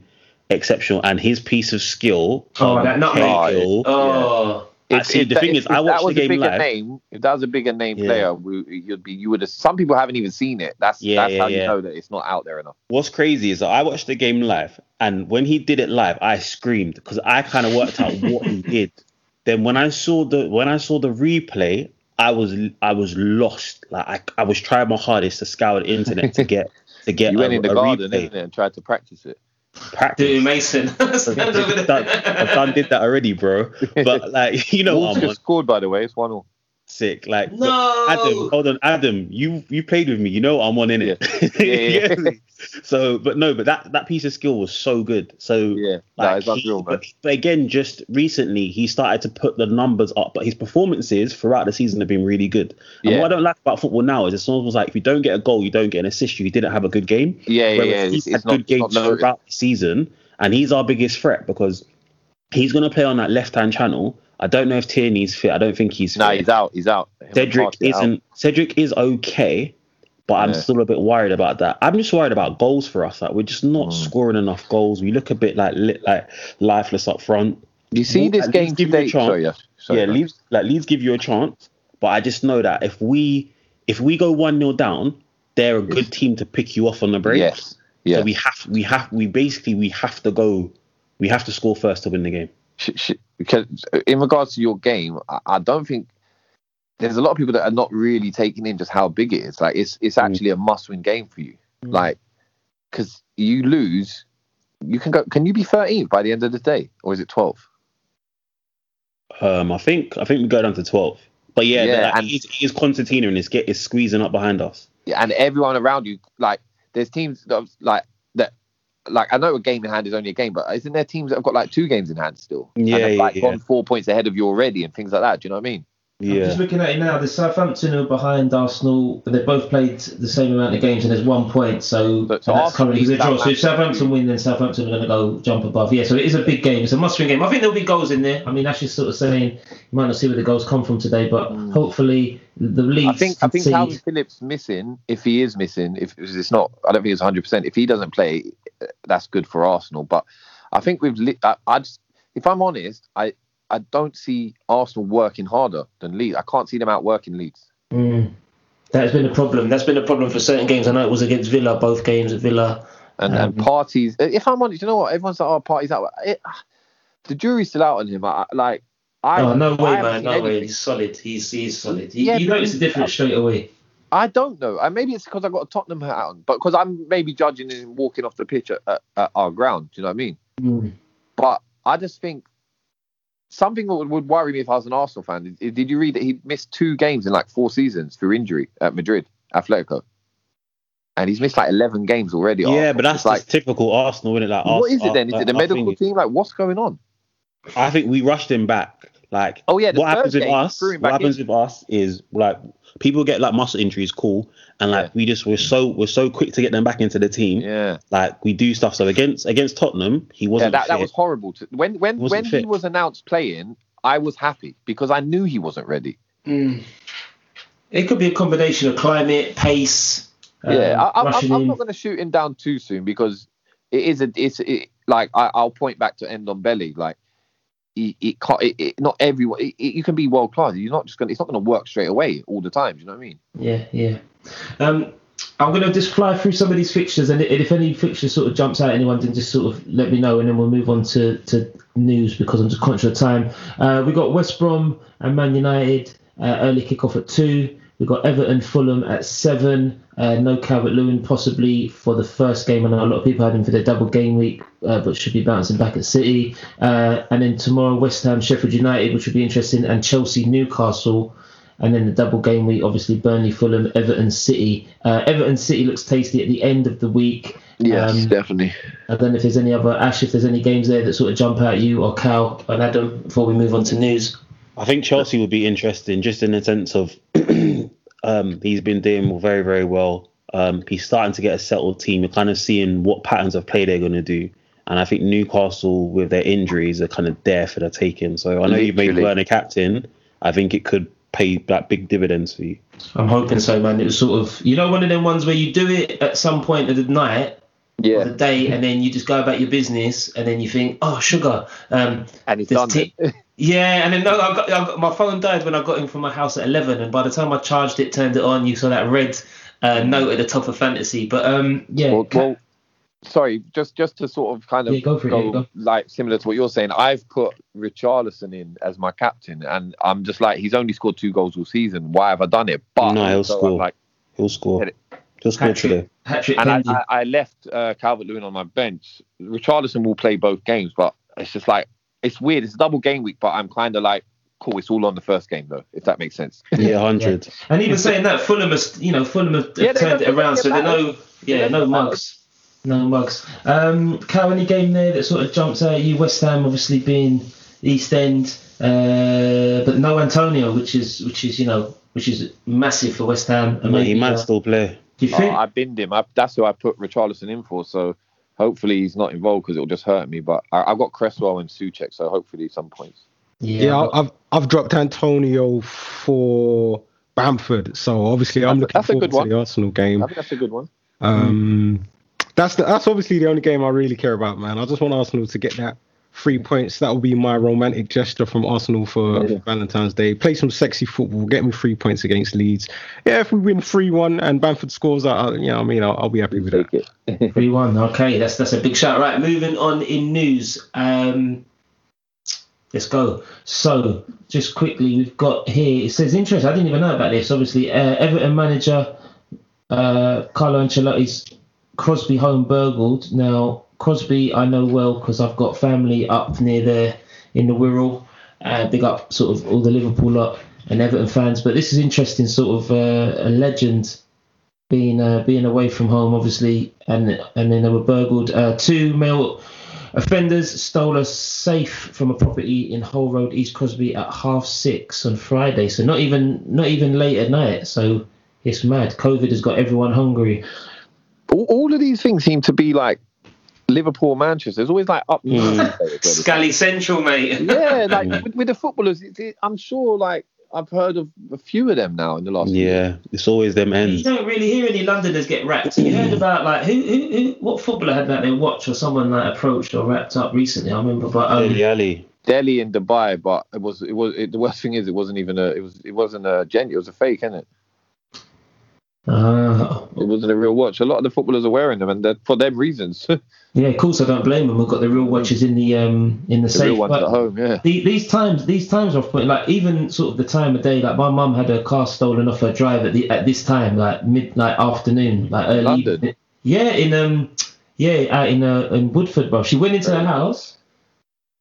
exceptional, and his piece of skill. Oh, um, that nutmeg. Cahill, Oh, Actually, the that- thing is, I that watched was the a game bigger live. Name, if that was a bigger name Yeah. player, we, you'd be you would have. Some people haven't even seen it. That's Yeah, that's yeah, how you know that it's not out there enough. What's crazy is that I watched the game live, and when he did it live, I screamed because I kind of worked out what he did. <laughs> Then when I saw the when I saw the replay, I was I was lost. Like I, I was trying my hardest to scour the internet to <laughs> get to get You a, went in the a garden replay and tried to practice it. Practice. dude, Mason. <laughs> I've done. I've done did that already, bro. <laughs> But like you know, Wolves I'm just scored by the way. It's one all. Sick. Like No. Adam, hold on, Adam, you you played with me. You know I'm on in it. <laughs> Yeah, yeah, yeah. so, but no, but that that piece of skill was so good. So Yeah, no, like it's he- unreal, man. but, but again, just recently he started to put the numbers up, but his performances throughout the season have been really good. And Yeah. what I don't like about football now is it's almost like if you don't get a goal, you don't get an assist, you didn't have a good game. Yeah, yeah, Whereas yeah. he's It's, had it's good it's games not noted. throughout the season, and he's our biggest threat because he's going to play on that left hand channel. I don't know if Tierney's fit. I don't think he's No, fit. he's out. He's out. Him Cedric isn't. Cedric is okay, but I'm Yeah. still a bit worried about that. I'm just worried about goals for us. Like we're just not Mm. scoring enough goals. We look a bit like li- like lifeless up front. You see this game least give you a chance. Sorry, yes. Sorry, yeah. Leeds like Leeds give you a chance, but I just know that if we if we go one 0 down, they're a good team to pick you off on the break. Yes. Yeah. So we have we have we basically we have to go. We have to score first to win the game. sh- sh- because in regards to your game, I, I don't think there's a lot of people that are not really taking in just how big it is. Like it's it's Mm. actually a must-win game for you. Mm. Like because you lose, you can go. Can you be 13th by the end of the day, or is it 12? Um, I think I think we go down to twelve. But yeah, Yeah, like, and- he's, he's Constantino and get is squeezing up behind us. Yeah, and everyone around you, like there's teams that like. Like I know a game in hand is only a game, but isn't there teams that have got like two games in hand still? Yeah, and have, like yeah, gone four points ahead of you already and things like that. Do you know what I mean? I'm Yeah. just looking at it now. The Southampton are behind Arsenal, but they both played the same amount of games, and there's one point. So, So- so that's currently because they beat draw. So if Southampton. Southampton win, then Southampton are going to go jump above. Yeah, so it is a big game. It's a must-win game. I think there'll be goals in there. I mean, that's just sort of saying you might not see where the goals come from today, but Mm. hopefully the league. I think I think Kalvin Phillips missing. If he is missing, if it's not, I don't think it's 100. percent If he doesn't play, that's good for Arsenal. But I think we've. Li- I, I just, if I'm honest, I I don't see Arsenal working harder than Leeds. I can't see them outworking Leeds. Mm. That has been a problem. That's been a problem for certain games. I know it was against Villa, both games at Villa. And Um, and Partey's. If I'm honest, you know what? Everyone's like, "Oh, Partey's out." It, the jury's still out on him. I, I- like, I oh no way, haven't man, no way. He's solid. He's he's solid. He, Yeah, you notice he- the difference straight away. I don't know. Uh, maybe it's because I've got a Tottenham hat on, but because I'm maybe judging him walking off the pitch at, at, at our ground. Do you know what I mean? Mm. But I just think something that would, would worry me if I was an Arsenal fan. Did, did you read that he missed two games in like four seasons through injury at Madrid, Atletico? And he's missed like 11 games already. Yeah, Arsenal. but that's It's like, typical Arsenal, isn't it? Like, what Ars- is it then? Is I- it the I medical team? Like, what's going on? I think we rushed him back. Like, Oh, yeah, what happens with us? What happens in. with us is like people get like muscle injuries, cool, and like Yeah. we just we're so we're so quick to get them back into the team. Yeah, Like we do stuff. So against against Tottenham, he wasn't that, that fit. was horrible. To, when when Wasn't when he was announced playing, I was happy because I knew he wasn't ready. Mm. It could be a combination of climate, pace. Yeah, um, I, I'm, I'm not going to shoot him down too soon because it is a it's it, like I, I'll point back to Ndombele like it, it can't it, it, not everyone you can be world class you're not just going it's not going to work straight away all the time do you know what I mean Yeah, yeah. Um, I'm going to just fly through some of these fixtures, and if any fixture sort of jumps out, anyone, then just sort of let me know, and then we'll move on to, to news because I'm just conscious of time. Uh, we got West Brom and Man United uh, early kickoff at two. We've got Everton, Fulham at seven. Uh, no Calvert Lewin possibly for the first game. I know a lot of people had him for their double game week, uh, but should be bouncing back at City. Uh, and then tomorrow, West Ham, Sheffield United, which would be interesting, and Chelsea, Newcastle. And then the double game week, obviously Burnley, Fulham, Everton, City. Uh, Everton, City looks tasty at the end of the week. Um, definitely I don't know if there's any other Ash, if there's any games there that sort of jump out at you or Cal and Adam before we move on to news. I think Chelsea would be interesting just in the sense of <clears throat> um, he's been doing very, very well. Um, he's starting to get a settled team. You're kind of seeing what patterns of play they're going to do. And I think Newcastle, with their injuries, are kind of there for the taking. So I know you've made Literally. Werner captain. I think it could pay like big dividends for you. I'm hoping so, man. It was sort of, you know, one of them ones where you do it at some point of the night or the day, and then you just go about your business, and then you think, oh, sugar. Um, and he's done ti- it. Yeah, and then no, I got, I got my phone died when I got in from my house at 11, and by the time I charged it, turned it on, you saw that red uh, note at the top of fantasy. But um, yeah, well, well, sorry, just just to sort of kind of Yeah, go for it, yeah, go. like similar to what you're saying, I've put Richarlison in as my captain, and I'm just like, he's only scored two goals all season. Why have I done it? But No, he'll also, I'm score. like, He'll score. Get He'll score today. trick, and I, I, I left uh, Calvert Lewin on my bench. Richarlison will play both games, but it's just like it's weird. It's a double game week, but I'm kind of like, cool. It's all on the first game though, if that makes sense. <laughs> Yeah, hundred. And even saying that, Fulham, has, you know, Fulham have Yeah, they turned it around, so they they're no, yeah, no mugs, no mugs. Um, Cal, any game there that sort of jumps out at you? West Ham, obviously being East End, uh, but no Antonio, which is which is you know which is massive for West Ham. I mean, he might still play. Do you Oh, think? I binned him. I, that's who I put Richarlison in for. So hopefully he's not involved because it'll just hurt me. But I, I've got Cresswell and Soucek, so hopefully some points. Yeah, but- I've I've dropped Antonio for Bamford, so obviously I'm looking a- that's a forward good to one. the Arsenal I game. think that's a good one. Um, that's the, that's obviously the only game I really care about, man. I just want Arsenal to get that three points. That will be my romantic gesture from Arsenal for, Yeah. for Valentine's Day. Play some sexy football, get me three points against Leeds. Yeah, if we win three one and Bamford scores, I, I you know, I mean, I'll, I'll be happy with that. Take it. <laughs> Three one. Okay, that's that's a big shout. Right, moving on in news. Um, let's go. So, just quickly, we've got here. It says interest. I didn't even know about this. Obviously, uh, Everton manager uh, Carlo Ancelotti's Crosby home burgled. Now, Crosby, I know well because I've got family up near there in the Wirral. Uh, big up, sort of all the Liverpool lot and Everton fans. But this is interesting, sort of uh, a legend being uh, being away from home, obviously, and and then they were burgled. Uh, two male offenders stole a safe from a property in Hull Road, East Crosby, at half six on Friday. So not even not even late at night. So it's mad. COVID has got everyone hungry. all, all of these things seem to be like Liverpool, Manchester. There's always like up. Scally Central, mate. <laughs> yeah, like with, with the footballers, it, it- I'm sure like I've heard of a few of them now in the last. few years. Yeah, it's always them ends. You don't really hear any Londoners get wrapped. You heard about like who, who, who what footballer had that they watched or someone like approached or wrapped up recently? I remember, but um, Dele Alli. Dele in Dubai, but it was it was it, the worst thing is it wasn't even a it was it wasn't a gen it was a fake, isn't it? Uh, It wasn't a real watch. A lot of the footballers are wearing them, and for them reasons. <laughs> yeah, of course I don't blame them. We've got the real watches in the um in the, safe. real ones but- at home, yeah. the, these times, these times off point, like even sort of the time of day, like my mum had her car stolen off her drive at the at this time, like midnight afternoon, like early. London? evening. Yeah, in um, yeah, out in uh, in Woodford, bro. She went into her house,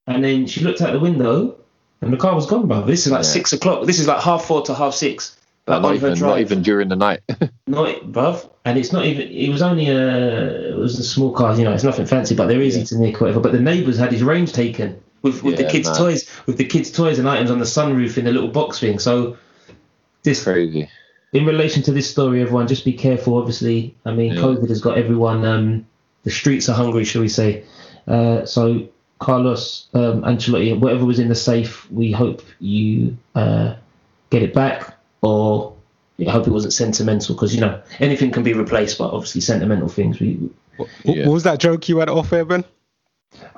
and then she looked out the window, and the car was gone, bro. This is like Yeah. six o'clock. This is like half four to half six. Like not even not even during the night. <laughs> Not, bruv. And it's not even. It was only a. It was a small car. You know, it's nothing fancy, but they're easy Yeah. to nick, whatever. But the neighbours had his range taken with, with the kids' man. toys, with the kids' toys and items on the sunroof in the little box thing. So, this Crazy. in relation to this story, everyone just be careful. Obviously, I mean, Yeah. COVID has got everyone. Um, the streets are hungry, shall we say? Uh, so, Carlos um, Ancelotti, whatever was in the safe, we hope you uh, get it back, or I hope it wasn't sentimental, because you know anything can be replaced, but obviously sentimental things. We, What, Yeah. what was that joke you had off air, Ben?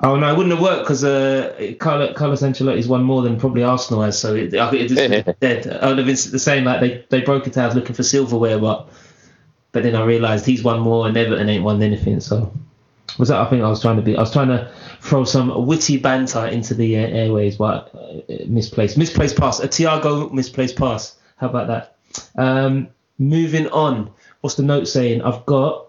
oh no, it wouldn't have worked because uh, Carlos, Carlos Ancelotti's won more than probably Arsenal has, so it, it, <laughs> it's dead. I would have been the same. Like they they broke it out looking for silverware, but but then I realised he's won more and Everton ain't won anything. So was that? I think I was trying to be. I was trying to throw some witty banter into the uh, airways, but uh, misplaced. Misplaced pass. A Thiago misplaced pass. How about that? Um, moving on. What's the note saying? I've got.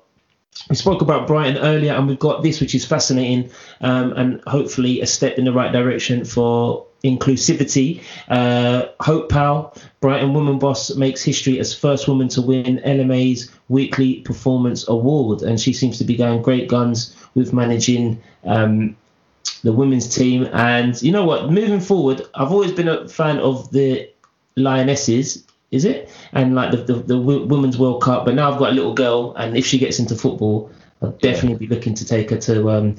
We spoke about Brighton earlier, and we've got this, which is fascinating, um, and hopefully a step in the right direction for inclusivity. Uh, Hope Powell, Brighton woman boss, makes history as first woman to win LMA's Weekly Performance Award, and she seems to be going great guns with managing um, the women's team. And you know what? Moving forward, I've always been a fan of the Lionesses. Is it? And like the, the, the Women's World Cup. But now I've got a little girl, and if she gets into football, I'll definitely be looking to take her to um,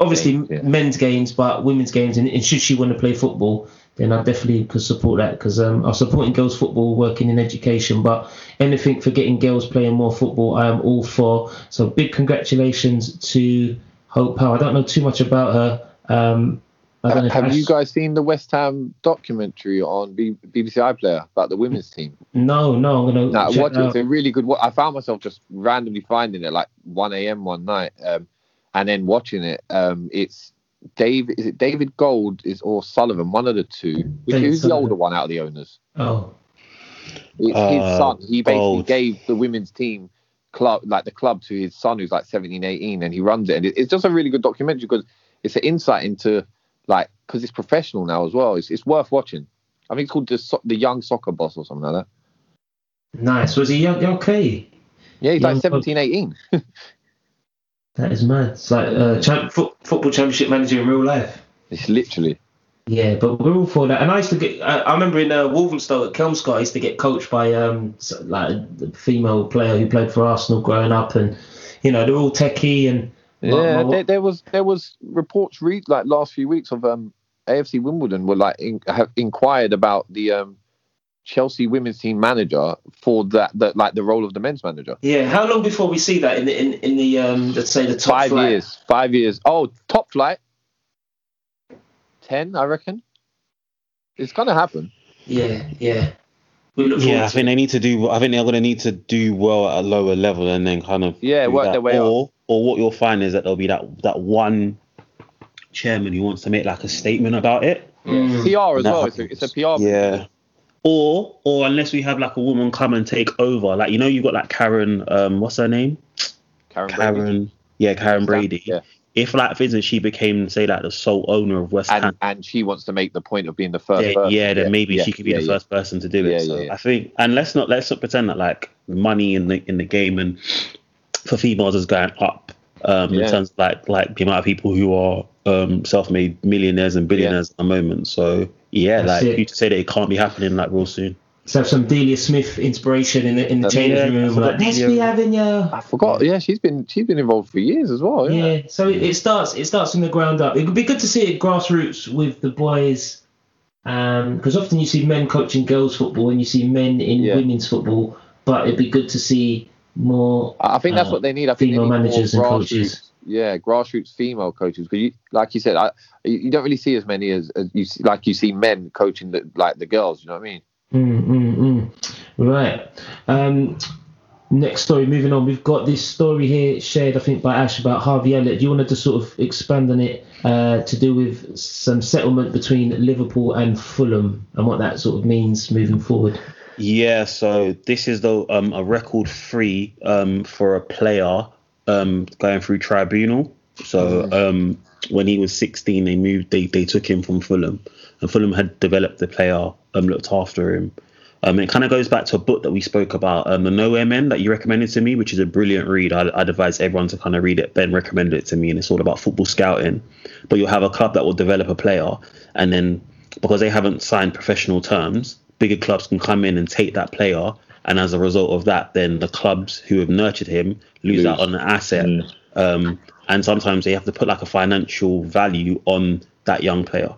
obviously Yeah. men's games, but women's games. And, and should she want to play football, then I definitely could support that because um, I'm supporting girls football, working in education. But anything for getting girls playing more football, I am all for. So big congratulations to Hope Howe. I don't know too much about her. Um, I don't know if Have you guys seen the West Ham documentary on B- BBC iPlayer about the women's team? No, no, I'm gonna No, check watch it. out. It's a really good. I found myself just randomly finding it like 1 a.m. one night, um, and then watching it. Um, it's Dave. Is it David Gold? Is or Sullivan? One of the two. Which, David who's the older one out of the owners? Oh, It's Uh, his son. He basically Gold. gave the women's team club, like the club, to his son who's like 17, 18, and he runs it. And it, it's just a really good documentary because it's an insight into like because it's professional now as well. It's it's worth watching. I think it's called the so- the Young Soccer Boss or something like that. nice. Was he young? Okay, Yeah, he's Young like 17, 18. <laughs> that is mad. It's like uh, champ, foot, football championship manager in real life. It's literally. Yeah, but we're all for that. And I used to get. I, I remember in uh, Walthamstow at Kelmscott, I used to get coached by um like a female player who played for Arsenal growing up, and you know they're all techie and. My- Yeah, my- there, there was there was reports read like last few weeks of um AFC Wimbledon were like in, have inquired about the um Chelsea women's team manager for that that like the role of the men's manager. yeah. How long before we see that in the in, in the um let's say the top five flight? years. Five years. Oh, top flight. Ten, I reckon. It's gonna happen. Yeah, yeah. We look forward Yeah, I to think they need to do. I think they're going to need to do well at a lower level and then kind of Yeah, work their way up. Or, Or what you'll find is that there'll be that that one chairman who wants to make like a statement about it. Mm. PR as well. It's a, it's a PR. Yeah. Or or unless we have like a woman come and take over, like you know you've got like Karren, um, what's her name? Karren. Brady. Karren. Yeah, Karren Brady. Yeah. If like for instance she became say like the sole owner of West Ham, And and she wants to make the point of being the first. yeah, person. yeah, then maybe yeah, she could be yeah, the yeah. first person to do it. Yeah, so yeah, yeah. I think, and let's not let's not pretend that like money in the in the game and for females is going up um, Yeah. in terms of like like the amount of people who are um, self-made millionaires and billionaires at the moment. So yeah, That's like it. you to say that it can't be happening like real soon. Let's have some Delia Smith inspiration in the in the That's- changing yeah, room. Like, let's be having you. I forgot. Yeah, she's been she's been involved for years as well. Yeah. Yeah, so it, it starts it starts from the ground up. It would be good to see it grassroots with the boys, because often you see men coaching girls football and you see men in Yeah. women's football, but it'd be good to see more. I think that's uh, what they need. I think female more managers and coaches. Yeah, grassroots female coaches. Because you, like you said, I, you you don't really see as many as, as you see, like you see men coaching the like the girls. You know what I mean? Mm, mm, mm. Right. Um, next story. Moving on. We've got this story here shared, I think, by Ash about Harvey Elliott. Do you want to just sort of expand on it uh, to do with some settlement between Liverpool and Fulham and what that sort of means moving forward? Yeah, so this is the um, a record free um, for a player um, going through tribunal. So um, when he was 16, they moved. They, they took him from Fulham, and Fulham had developed the player, um, looked after him. Um, it kind of goes back to a book that we spoke about, um, the No Men that you recommended to me, which is a brilliant read. I, I'd advise everyone to kind of read it. Ben recommended it to me, and it's all about football scouting. But you'll have a club that will develop a player, and then because they haven't signed professional terms, bigger clubs can come in and take that player, and as a result of that, then the clubs who have nurtured him lose, Lose. out on the asset. Um, and sometimes they have to put like a financial value on that young player.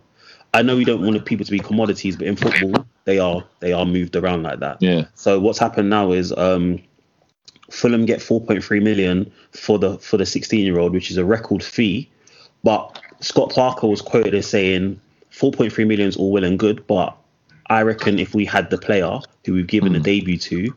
I know we don't want people to be commodities, but in football, they are they are moved around like that. Yeah. So what's happened now is um, Fulham get 4.3 million for the for the 16 year old, which is a record fee. But Scott Parker was quoted as saying 4.3 million is all well and good, but I reckon if we had the player who we've given a hmm. debut to,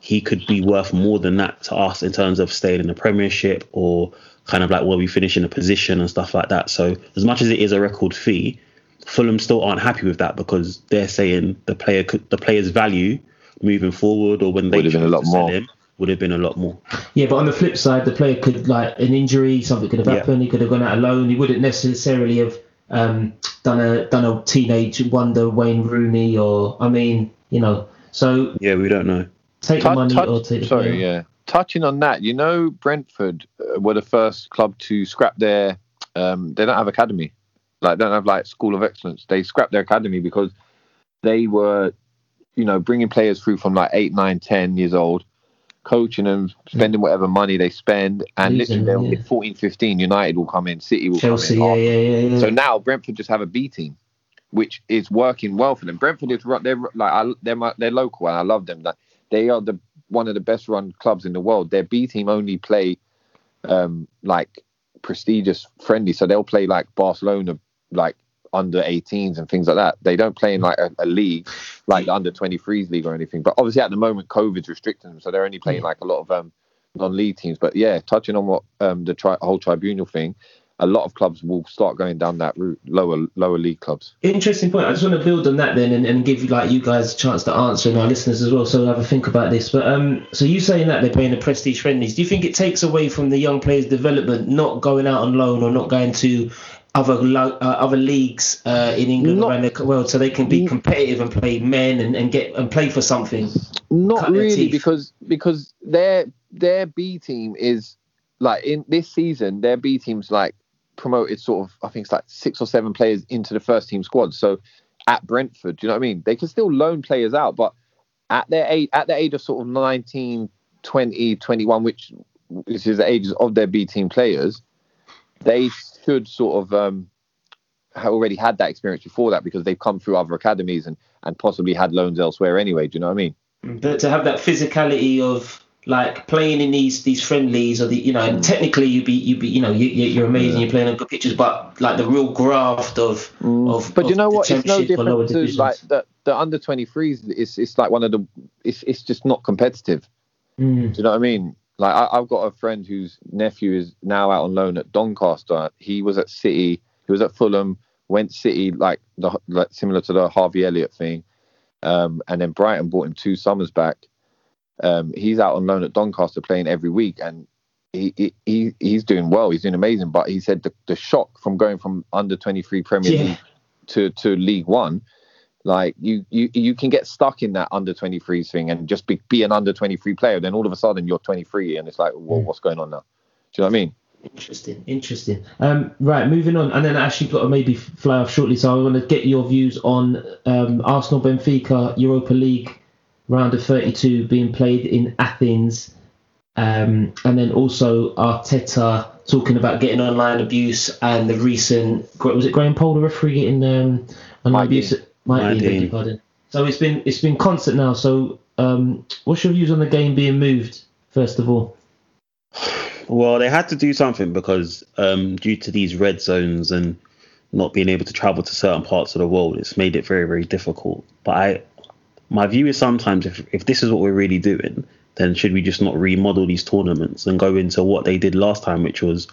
he could be worth more than that to us in terms of staying in the Premiership or kind of like where we finish in a position and stuff like that. So as much as it is a record fee, Fulham still aren't happy with that because they're saying the player could, the player's value moving forward or when they Would have been a lot more. him would have been a lot more. Yeah, but on the flip side, the player could like an injury, something could have Yeah. happened. He could have gone out alone. He wouldn't necessarily have um, done a done a teenage wonder Wayne Rooney or I mean, you know. So Yeah, we don't know. take the money touch- or take the sorry, yeah. Touching on that, you know, Brentford uh, were the first club to scrap their um, they don't have academy. Like, don't have like school of excellence. They scrapped their academy because they were, you know, bringing players through from like eight, nine, ten years old, coaching them, spending whatever money they spend, and Losing literally they'll yeah. hit 14, 15. United will come in, City will Chelsea, come in. yeah, yeah, yeah. So now Brentford just have a B team, which is working well for them. Brentford is they're like I, they're my, they're local and I love them. Like they are the one of the best run clubs in the world. Their B team only play um like prestigious friendly, so they'll play like Barcelona like under 18s and things like that. They don't play in like a, a league like the under 23s league or anything. But obviously at the moment COVID's restricting them, so they're only playing like a lot of um non-league teams. But yeah, touching on what um the tri- whole tribunal thing, a lot of clubs will start going down that route, lower lower league clubs. Interesting point. I just want to build on that then and, and give like you guys a chance to answer and our listeners as well. So have a think about this. But um, so you saying that they're playing the prestige friendlies. Do you think it takes away from the young players' development not going out on loan or not going to other lo- uh, other leagues uh, in England Not- around the world so they can be competitive and play men and, and get and play for something? Not really, because because their their B team is like in this season, their B team's like promoted sort of I think it's like six or seven players into the first team squad. So at Brentford, do you know what I mean? They can still loan players out, but at their age at the age of sort of 19, 20, 21, which which is the ages of their B team players, they should sort of um have already had that experience before that because they've come through other academies and and possibly had loans elsewhere anyway. Do you know what I mean? But to have that physicality of like playing in these these friendlies or the you know and technically you be you be you know you, you're amazing you're playing on good pitches but like the real graft of of But you know what? It's no championship or lower different to like the, the under 23s. It's it's like one of the. It's it's just not competitive. Mm. Do you know what I mean? Like I, I've got a friend whose nephew is now out on loan at Doncaster. He was at City. He was at Fulham. Went City like the like similar to the Harvey Elliott thing, um, and then Brighton bought him two summers back. Um, he's out on loan at Doncaster playing every week, and he, he, he he's doing well. He's doing amazing. But he said the, the shock from going from under 23 Premier Yeah. League to to League One, like you you you can get stuck in that under 23s thing and just be, be an under 23 player. Then all of a sudden you're 23 and it's like, well, what's going on now? Do you know what I mean? Interesting, interesting. Um, right, moving on, and then I actually got to maybe fly off shortly. So I want to get your views on um, Arsenal Benfica Europa League round of 32 being played in Athens, um, and then also Arteta talking about getting online abuse and the recent was it Graham Poll the referee getting um, online abuse? Might Might be, beg be. your pardon. So it's been it's been constant now. So um, what's your views on the game being moved? First of all. Well, they had to do something because um, due to these red zones and not being able to travel to certain parts of the world, it's made it very, very difficult. But I, my view is sometimes if if this is what we're really doing, then should we just not remodel these tournaments and go into what they did last time, which was,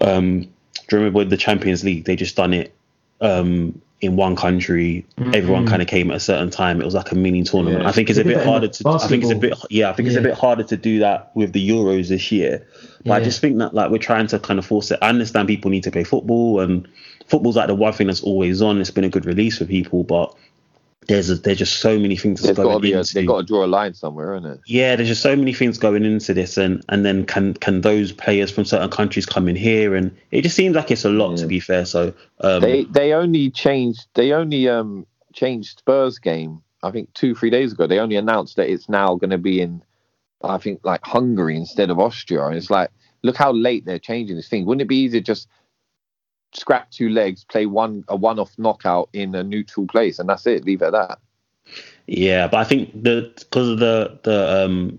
um, do you remember with the Champions League? They just done it um, in one country. Everyone kind of came at a certain time. It was like a mini tournament. Yeah. I think it's a bit harder to. I think it's a bit. Yeah, I think it's a bit harder to do that with the Euros this year. But I just think that like we're trying to kind of force it. I understand people need to play football, and football's like the one thing that's always on. It's been a good release for people, but there's a, there's just so many things to going be a, into. they've got to draw a line somewhere, isn't it? yeah, there's just so many things going into this, and and then can can those players from certain countries come in here, and it just seems like it's a lot to be fair. So um, They they only changed they only um changed Spurs game. I think two three days ago. They only announced that it's now going to be in, I think like Hungary instead of Austria. And it's like, look how late they're changing this thing. Wouldn't it be easier just scrap two legs, play one a one off knockout in a neutral place, and that's it. Leave it at that. Yeah, but I think the because of the the um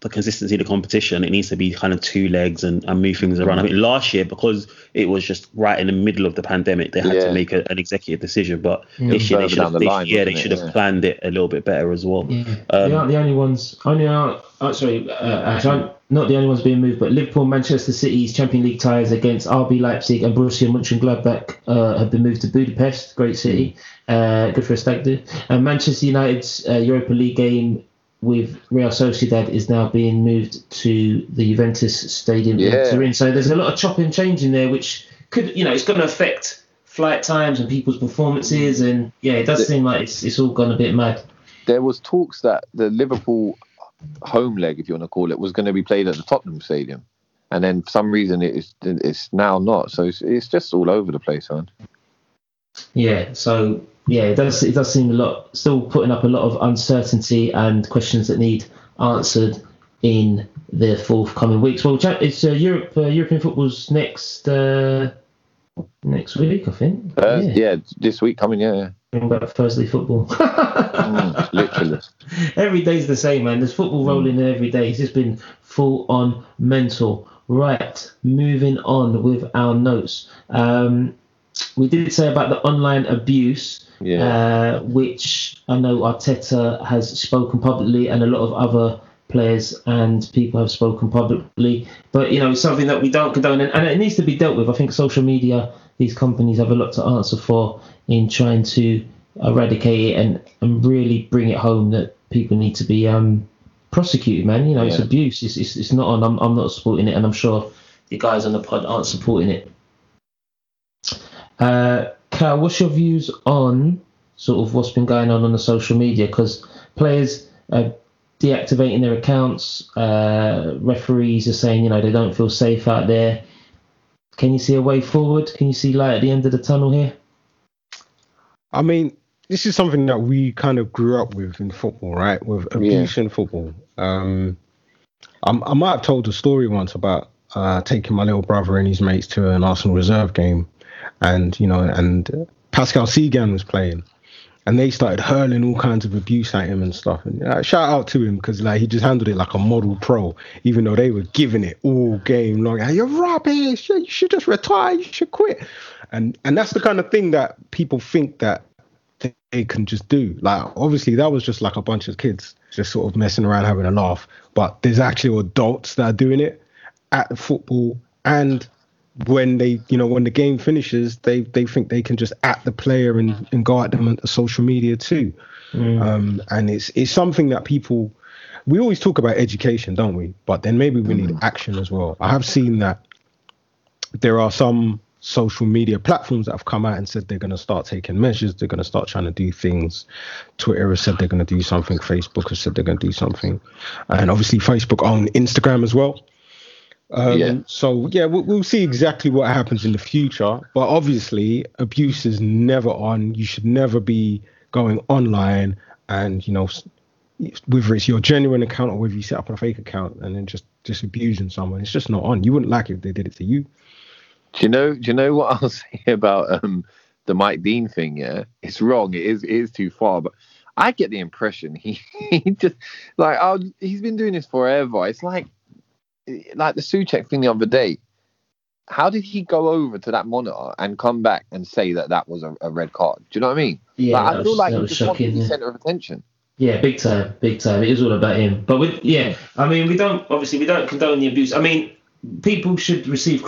the consistency of the competition, it needs to be kind of two legs and, and move things around. I mean, last year because it was just right in the middle of the pandemic, they had Yeah. to make a, an executive decision. But this year they should have, the they, line, yeah, they should have Yeah. planned it a little bit better as well. Yeah, Um, they aren't the only ones. Only are oh, sorry, uh, actually, aren't- not the only ones being moved, but Liverpool, Manchester City's Champions League ties against RB Leipzig and Borussia Mönchengladbach uh, have been moved to Budapest. Great city, uh, good for a stag do. And Manchester United's uh, Europa League game with Real Sociedad is now being moved to the Juventus Stadium in Yeah. Turin. So there's a lot of chopping and changing there, which could, you know, it's going to affect flight times and people's performances. And yeah, it does seem like it's it's all gone a bit mad. There was talks that the Liverpool home leg, if you want to call it, was going to be played at the Tottenham Stadium. and then for some reason it's it's now not. So it's, it's just all over the place, man. Yeah. So yeah, it does it does seem a lot still putting up a lot of uncertainty and questions that need answered in the forthcoming weeks. Well, it's uh, Europe uh, European football's next uh, next week, I think. Uh, yeah. this week coming, yeah. Back Thursday football. <laughs> Mm, literally. every day's the same, man. There's football rolling in every day. It's just been full on mental. Right, moving on with our notes. Um, we did say about the online abuse, Yeah. uh, which I know Arteta has spoken publicly, and a lot of other players and people have spoken publicly. But you know, it's something that we don't condone, and, and it needs to be dealt with. I think social media, these companies have a lot to answer for in trying to eradicate it and, and really bring it home that people need to be um, prosecuted. Man, you know, it's abuse. It's, it's it's not on. I'm I'm not supporting it, and I'm sure the guys on the pod aren't supporting it. Uh, Cal, what's your views on sort of what's been going on on the social media? Because players are deactivating their accounts, uh, referees are saying you know they don't feel safe out there. Can you see a way forward? Can you see light at the end of the tunnel here? I mean, this is something that we kind of grew up with in football, right? With abuse in football. Um, I'm, I might have told a story once about uh, taking my little brother and his mates to an Arsenal reserve game, and you know, and Pascal Cygan was playing, and they started hurling all kinds of abuse at him and stuff. And uh, shout out to him because like he just handled it like a model pro, even though they were giving it all game long. Hey, you're rubbish. You should just retire. You should quit. And and that's the kind of thing that people think that they- they can just do. Like obviously that was just like a bunch of kids just sort of messing around having a laugh. But there's actually adults that are doing it at the football and when they you know when the game finishes they they think they can just at the player and, and go at them on social media too. Um and it's it's something that people we always talk about education don't we? But then maybe we need action as well. I have seen that there are some social media platforms that have come out and said they're going to start taking measures they're going to start trying to do things. Twitter has said they're going to do something facebook has said they're going to do something. And obviously facebook on instagram as well um, Yeah. So yeah, we'll, we'll see exactly what happens in the future. But obviously, abuse is never on. You should never be going online and you know, whether it's your genuine account or whether you set up a fake account and then just just abusing someone. It's just not on. You wouldn't like it if they did it to you. Do you know? Do you know what <laughs> I'll say about um, the Mike Dean thing? Yeah, it's wrong. It is. It is too far. But I get the impression he, <laughs> he just like oh, he's been doing this forever. It's like like the Soucek thing the other day. How did he go over to that monitor and come back and say that that was a, a red card? Do you know what I mean? Yeah, like, I feel was- like he was just shocking, yeah. center of attention. Yeah, big time, big time. It is all about him. But with yeah, I mean, we don't obviously we don't condone the abuse. I mean, people should receive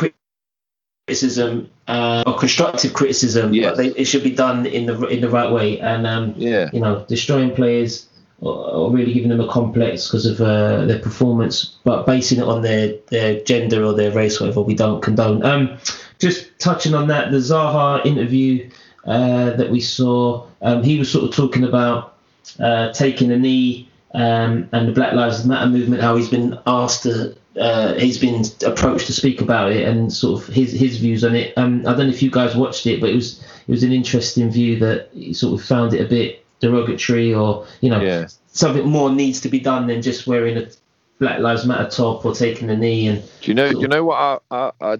criticism uh, or constructive criticism, Yes. but they, it should be done in the in the right way. And um, Yeah. you know, destroying players or, really giving them a complex because of uh, their performance, but basing it on their their gender or their race, whatever, we don't condone. Um, just touching on that, the Zaha interview uh, that we saw, um, he was sort of talking about uh, taking a knee um, and the Black Lives Matter movement, how he's been asked to, uh, he's been approached to speak about it and sort of his his views on it. Um, I don't know if you guys watched it, but it was it was an interesting view that he sort of found it a bit derogatory or you know Yeah. something more needs to be done than just wearing a Black Lives Matter top or taking a knee and Do you know? Do you know what? I, I, I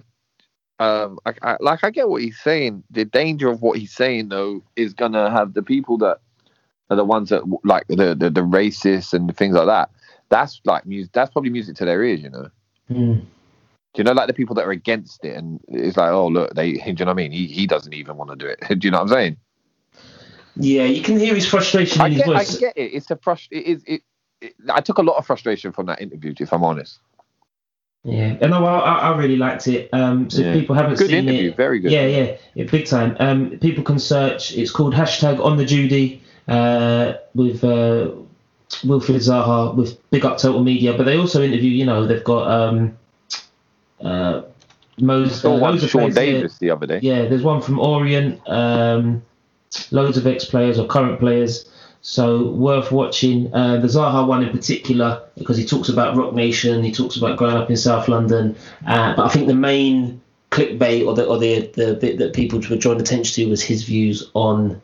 um, I, I, like I get what he's saying. The danger of what he's saying though is gonna have the people that are the ones that like the the, the racists and things like that. That's like music. That's probably music to their ears, you know. mm, Do you know like the people that are against it and it's like, oh look, they. <laughs> Do you know what I mean? He he doesn't even want to do it. <laughs> Do you know what I'm saying? Yeah, you can hear his frustration I in his get, I get it. It's a frust. It is. It, it. I took a lot of frustration from that interview, if I'm honest. Yeah, and no, I, I I really liked it. Um, so Yeah. if people haven't Good seen interview, it, very good. Yeah, yeah, yeah, big time. Um, people can search. It's called hashtag on the Judy uh, with uh, Wilfred Zaha with Big Up Total Media, but they also interview. You know, they've got um, uh, Moses. Saw uh, one loads of Sean. Davis the other day. Yeah, there's one from Orient. Um, loads of ex-players or current players. So worth watching. Uh, the Zaha one in particular because he talks about Roc Nation, he talks about growing up in South London. Uh, but I think the main clickbait or the or the the bit that people were drawing attention to was his views on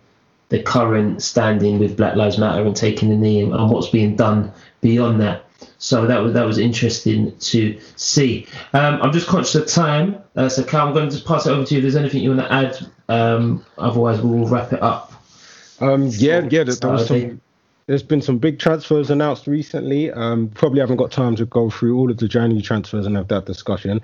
the current standing with Black Lives Matter and taking the knee and, and what's being done beyond that. So that was that was interesting to see. Um, I'm just conscious of time, uh, so Cal, I'm going to just pass it over to you. If there's anything you want to add, um, otherwise we'll wrap it up. Um, yeah, yeah. there, there was some there's been some big transfers announced recently. Um, probably haven't got time to go through all of the January transfers and have that discussion.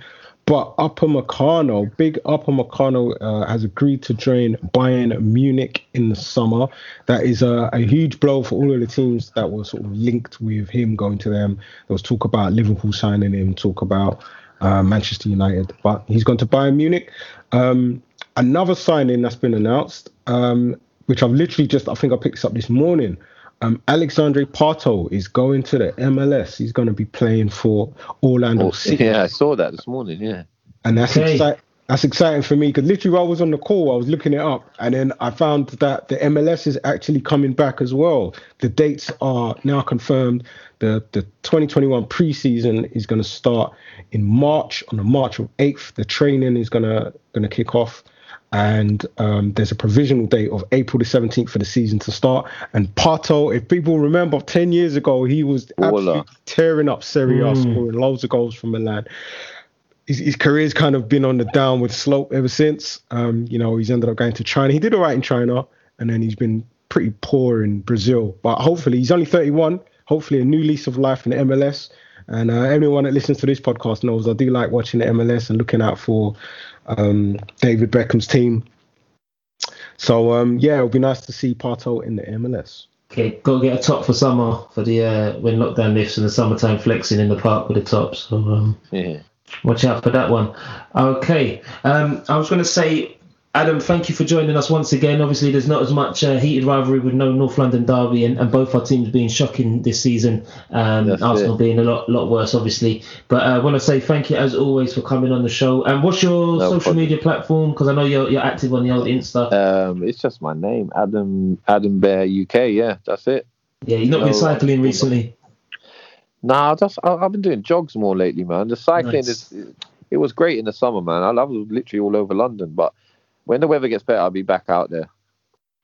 But Upamecano, big Upamecano, uh, has agreed to join Bayern Munich in the summer. That is a, a huge blow for all of the teams that were sort of linked with him going to them. There was talk about Liverpool signing him, talk about uh, Manchester United, but he's gone to Bayern Munich. Um, another signing that's been announced, um, which I've literally just, I think I picked this up this morning. Um, Alexandre Pato is going to the MLS. He's going to be playing for Orlando Oh, City yeah, I saw that this morning. Yeah. and that's Okay. exciting. That's exciting for me because literally while I was on the call, I was looking it up, and then I found that the MLS is actually coming back as well. The dates are now confirmed. The the 2021 preseason is going to start in March on the March of 8th. The training is gonna gonna kick off, and um, there's a provisional date of April the 17th for the season to start. And Pato, if people remember, 10 years ago he was Baller. absolutely tearing up Serie A, Mm. scoring loads of goals from Milan his, his career's kind of been on the downward slope ever since. Um, you know, he's ended up going to China. He did all right in China, and then he's been pretty poor in Brazil. But hopefully, he's only 31. Hopefully, a new lease of life in the MLS. And uh, anyone that listens to this podcast knows I do like watching the MLS and looking out for um, David Beckham's team. So um, yeah, it'll be nice to see Pato in the MLS. Okay, got to get a top for summer for the uh, when lockdown lifts and the summertime flexing in the park with the top. So um, Yeah. watch out for that one. Okay, um, I was going to say, Adam, thank you for joining us once again. Obviously, there's not as much uh, heated rivalry with no North London derby, and, and both our teams being shocking this season. Um, Arsenal it. being a lot lot worse, obviously. But uh, I want to say thank you as always for coming on the show. And what's your No social media platform? Because I know you're you're active on the old Insta. Um, it's just my name, Adam Adam Bear UK. Yeah, that's it. yeah, you've not been cycling uh, recently. Nah, just I, I've been doing jogs more lately, man. The cycling Nice. is it was great in the summer, man. I love literally all over London, but when the weather gets better, I'll be back out there.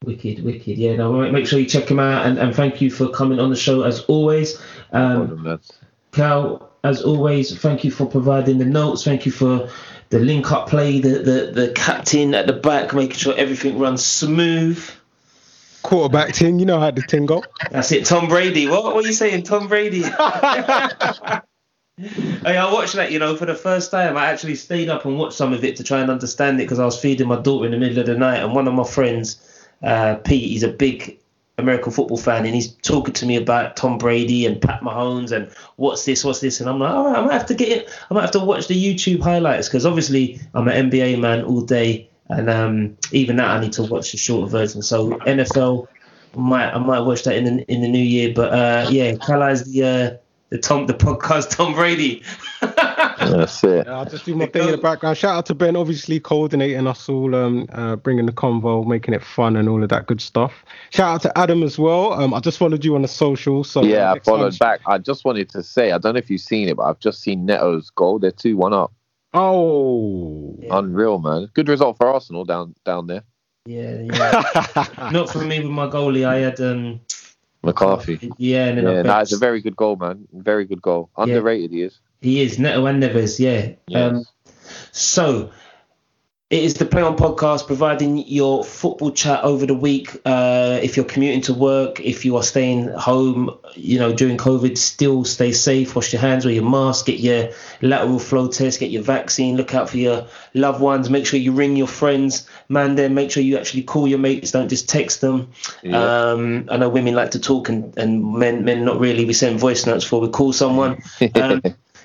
Wicked, wicked. Yeah, no, make- make sure you check him out, and, and thank you for coming on the show as always. Um, Hold. Cal, as always, thank you for providing the notes. Thank you for the link up play, the, the, the captain at the back, making sure everything runs smooth. Quarterback ting, you know how the ting go. That's it, Tom Brady. What, what are you saying, Tom Brady? <laughs> Hey, I watched that, you know, for the first time. I actually stayed up and watched some of it to try and understand it because I was feeding my daughter in the middle of the night. And one of my friends, uh, Pete, he's a big American football fan, and he's talking to me about Tom Brady and Pat Mahomes and what's this, what's this. And I'm like, all right, I might have to get it. I might have to watch the YouTube highlights because obviously I'm an NBA man all day. And um, even that, I need to watch the shorter version. So NFL, might I might watch that in the in the new year. But uh, yeah, Carlisle's the uh, the Tom the podcast <laughs> Tom Brady. That's it. Yeah, I'll just do my thing in the background. Shout out to Ben, obviously coordinating us all, um, uh, bringing the convo, making it fun, and all of that good stuff. Shout out to Adam as well. Um, I just followed you on the social, so Yeah, I next time- followed back. I just wanted to say, I don't know if you've seen it, but I've just seen Neto's goal. They're two one up. Oh, Yeah. Unreal, man. Good result for Arsenal down down there. yeah, yeah. <laughs> Not for me with my goalie. I had um McCarthy. Yeah, and Yeah, that is a very good goal, man. Very good goal. Underrated he is. he is Neto and Neves. Yeah. Yes. Um, so it is the Play On podcast providing your football chat over the week. Uh, if you're commuting to work, if you are staying home, you know, during COVID, still stay safe, wash your hands, wear your mask, get your lateral flow test, get your vaccine, look out for your loved ones, make sure you ring your friends, man, then make sure you actually call your mates, don't just text them. Yeah. Um, I know women like to talk and, and men, men not really. We send voice notes before we call someone. <laughs> Um,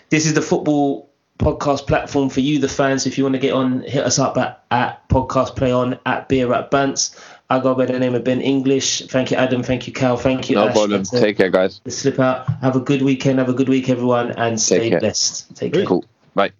this is the football podcast platform for you, the fans. If you want to get on, hit us up at, at podcast play on at beer at Bants. I go by the name of Ben English. Thank you, Adam. Thank you, Cal. Thank you, no Ash. problem. That's, Take care, guys. the slip out. Have a good weekend. Have a good week, everyone, and stay care. blessed. Take care. Cool. Bye.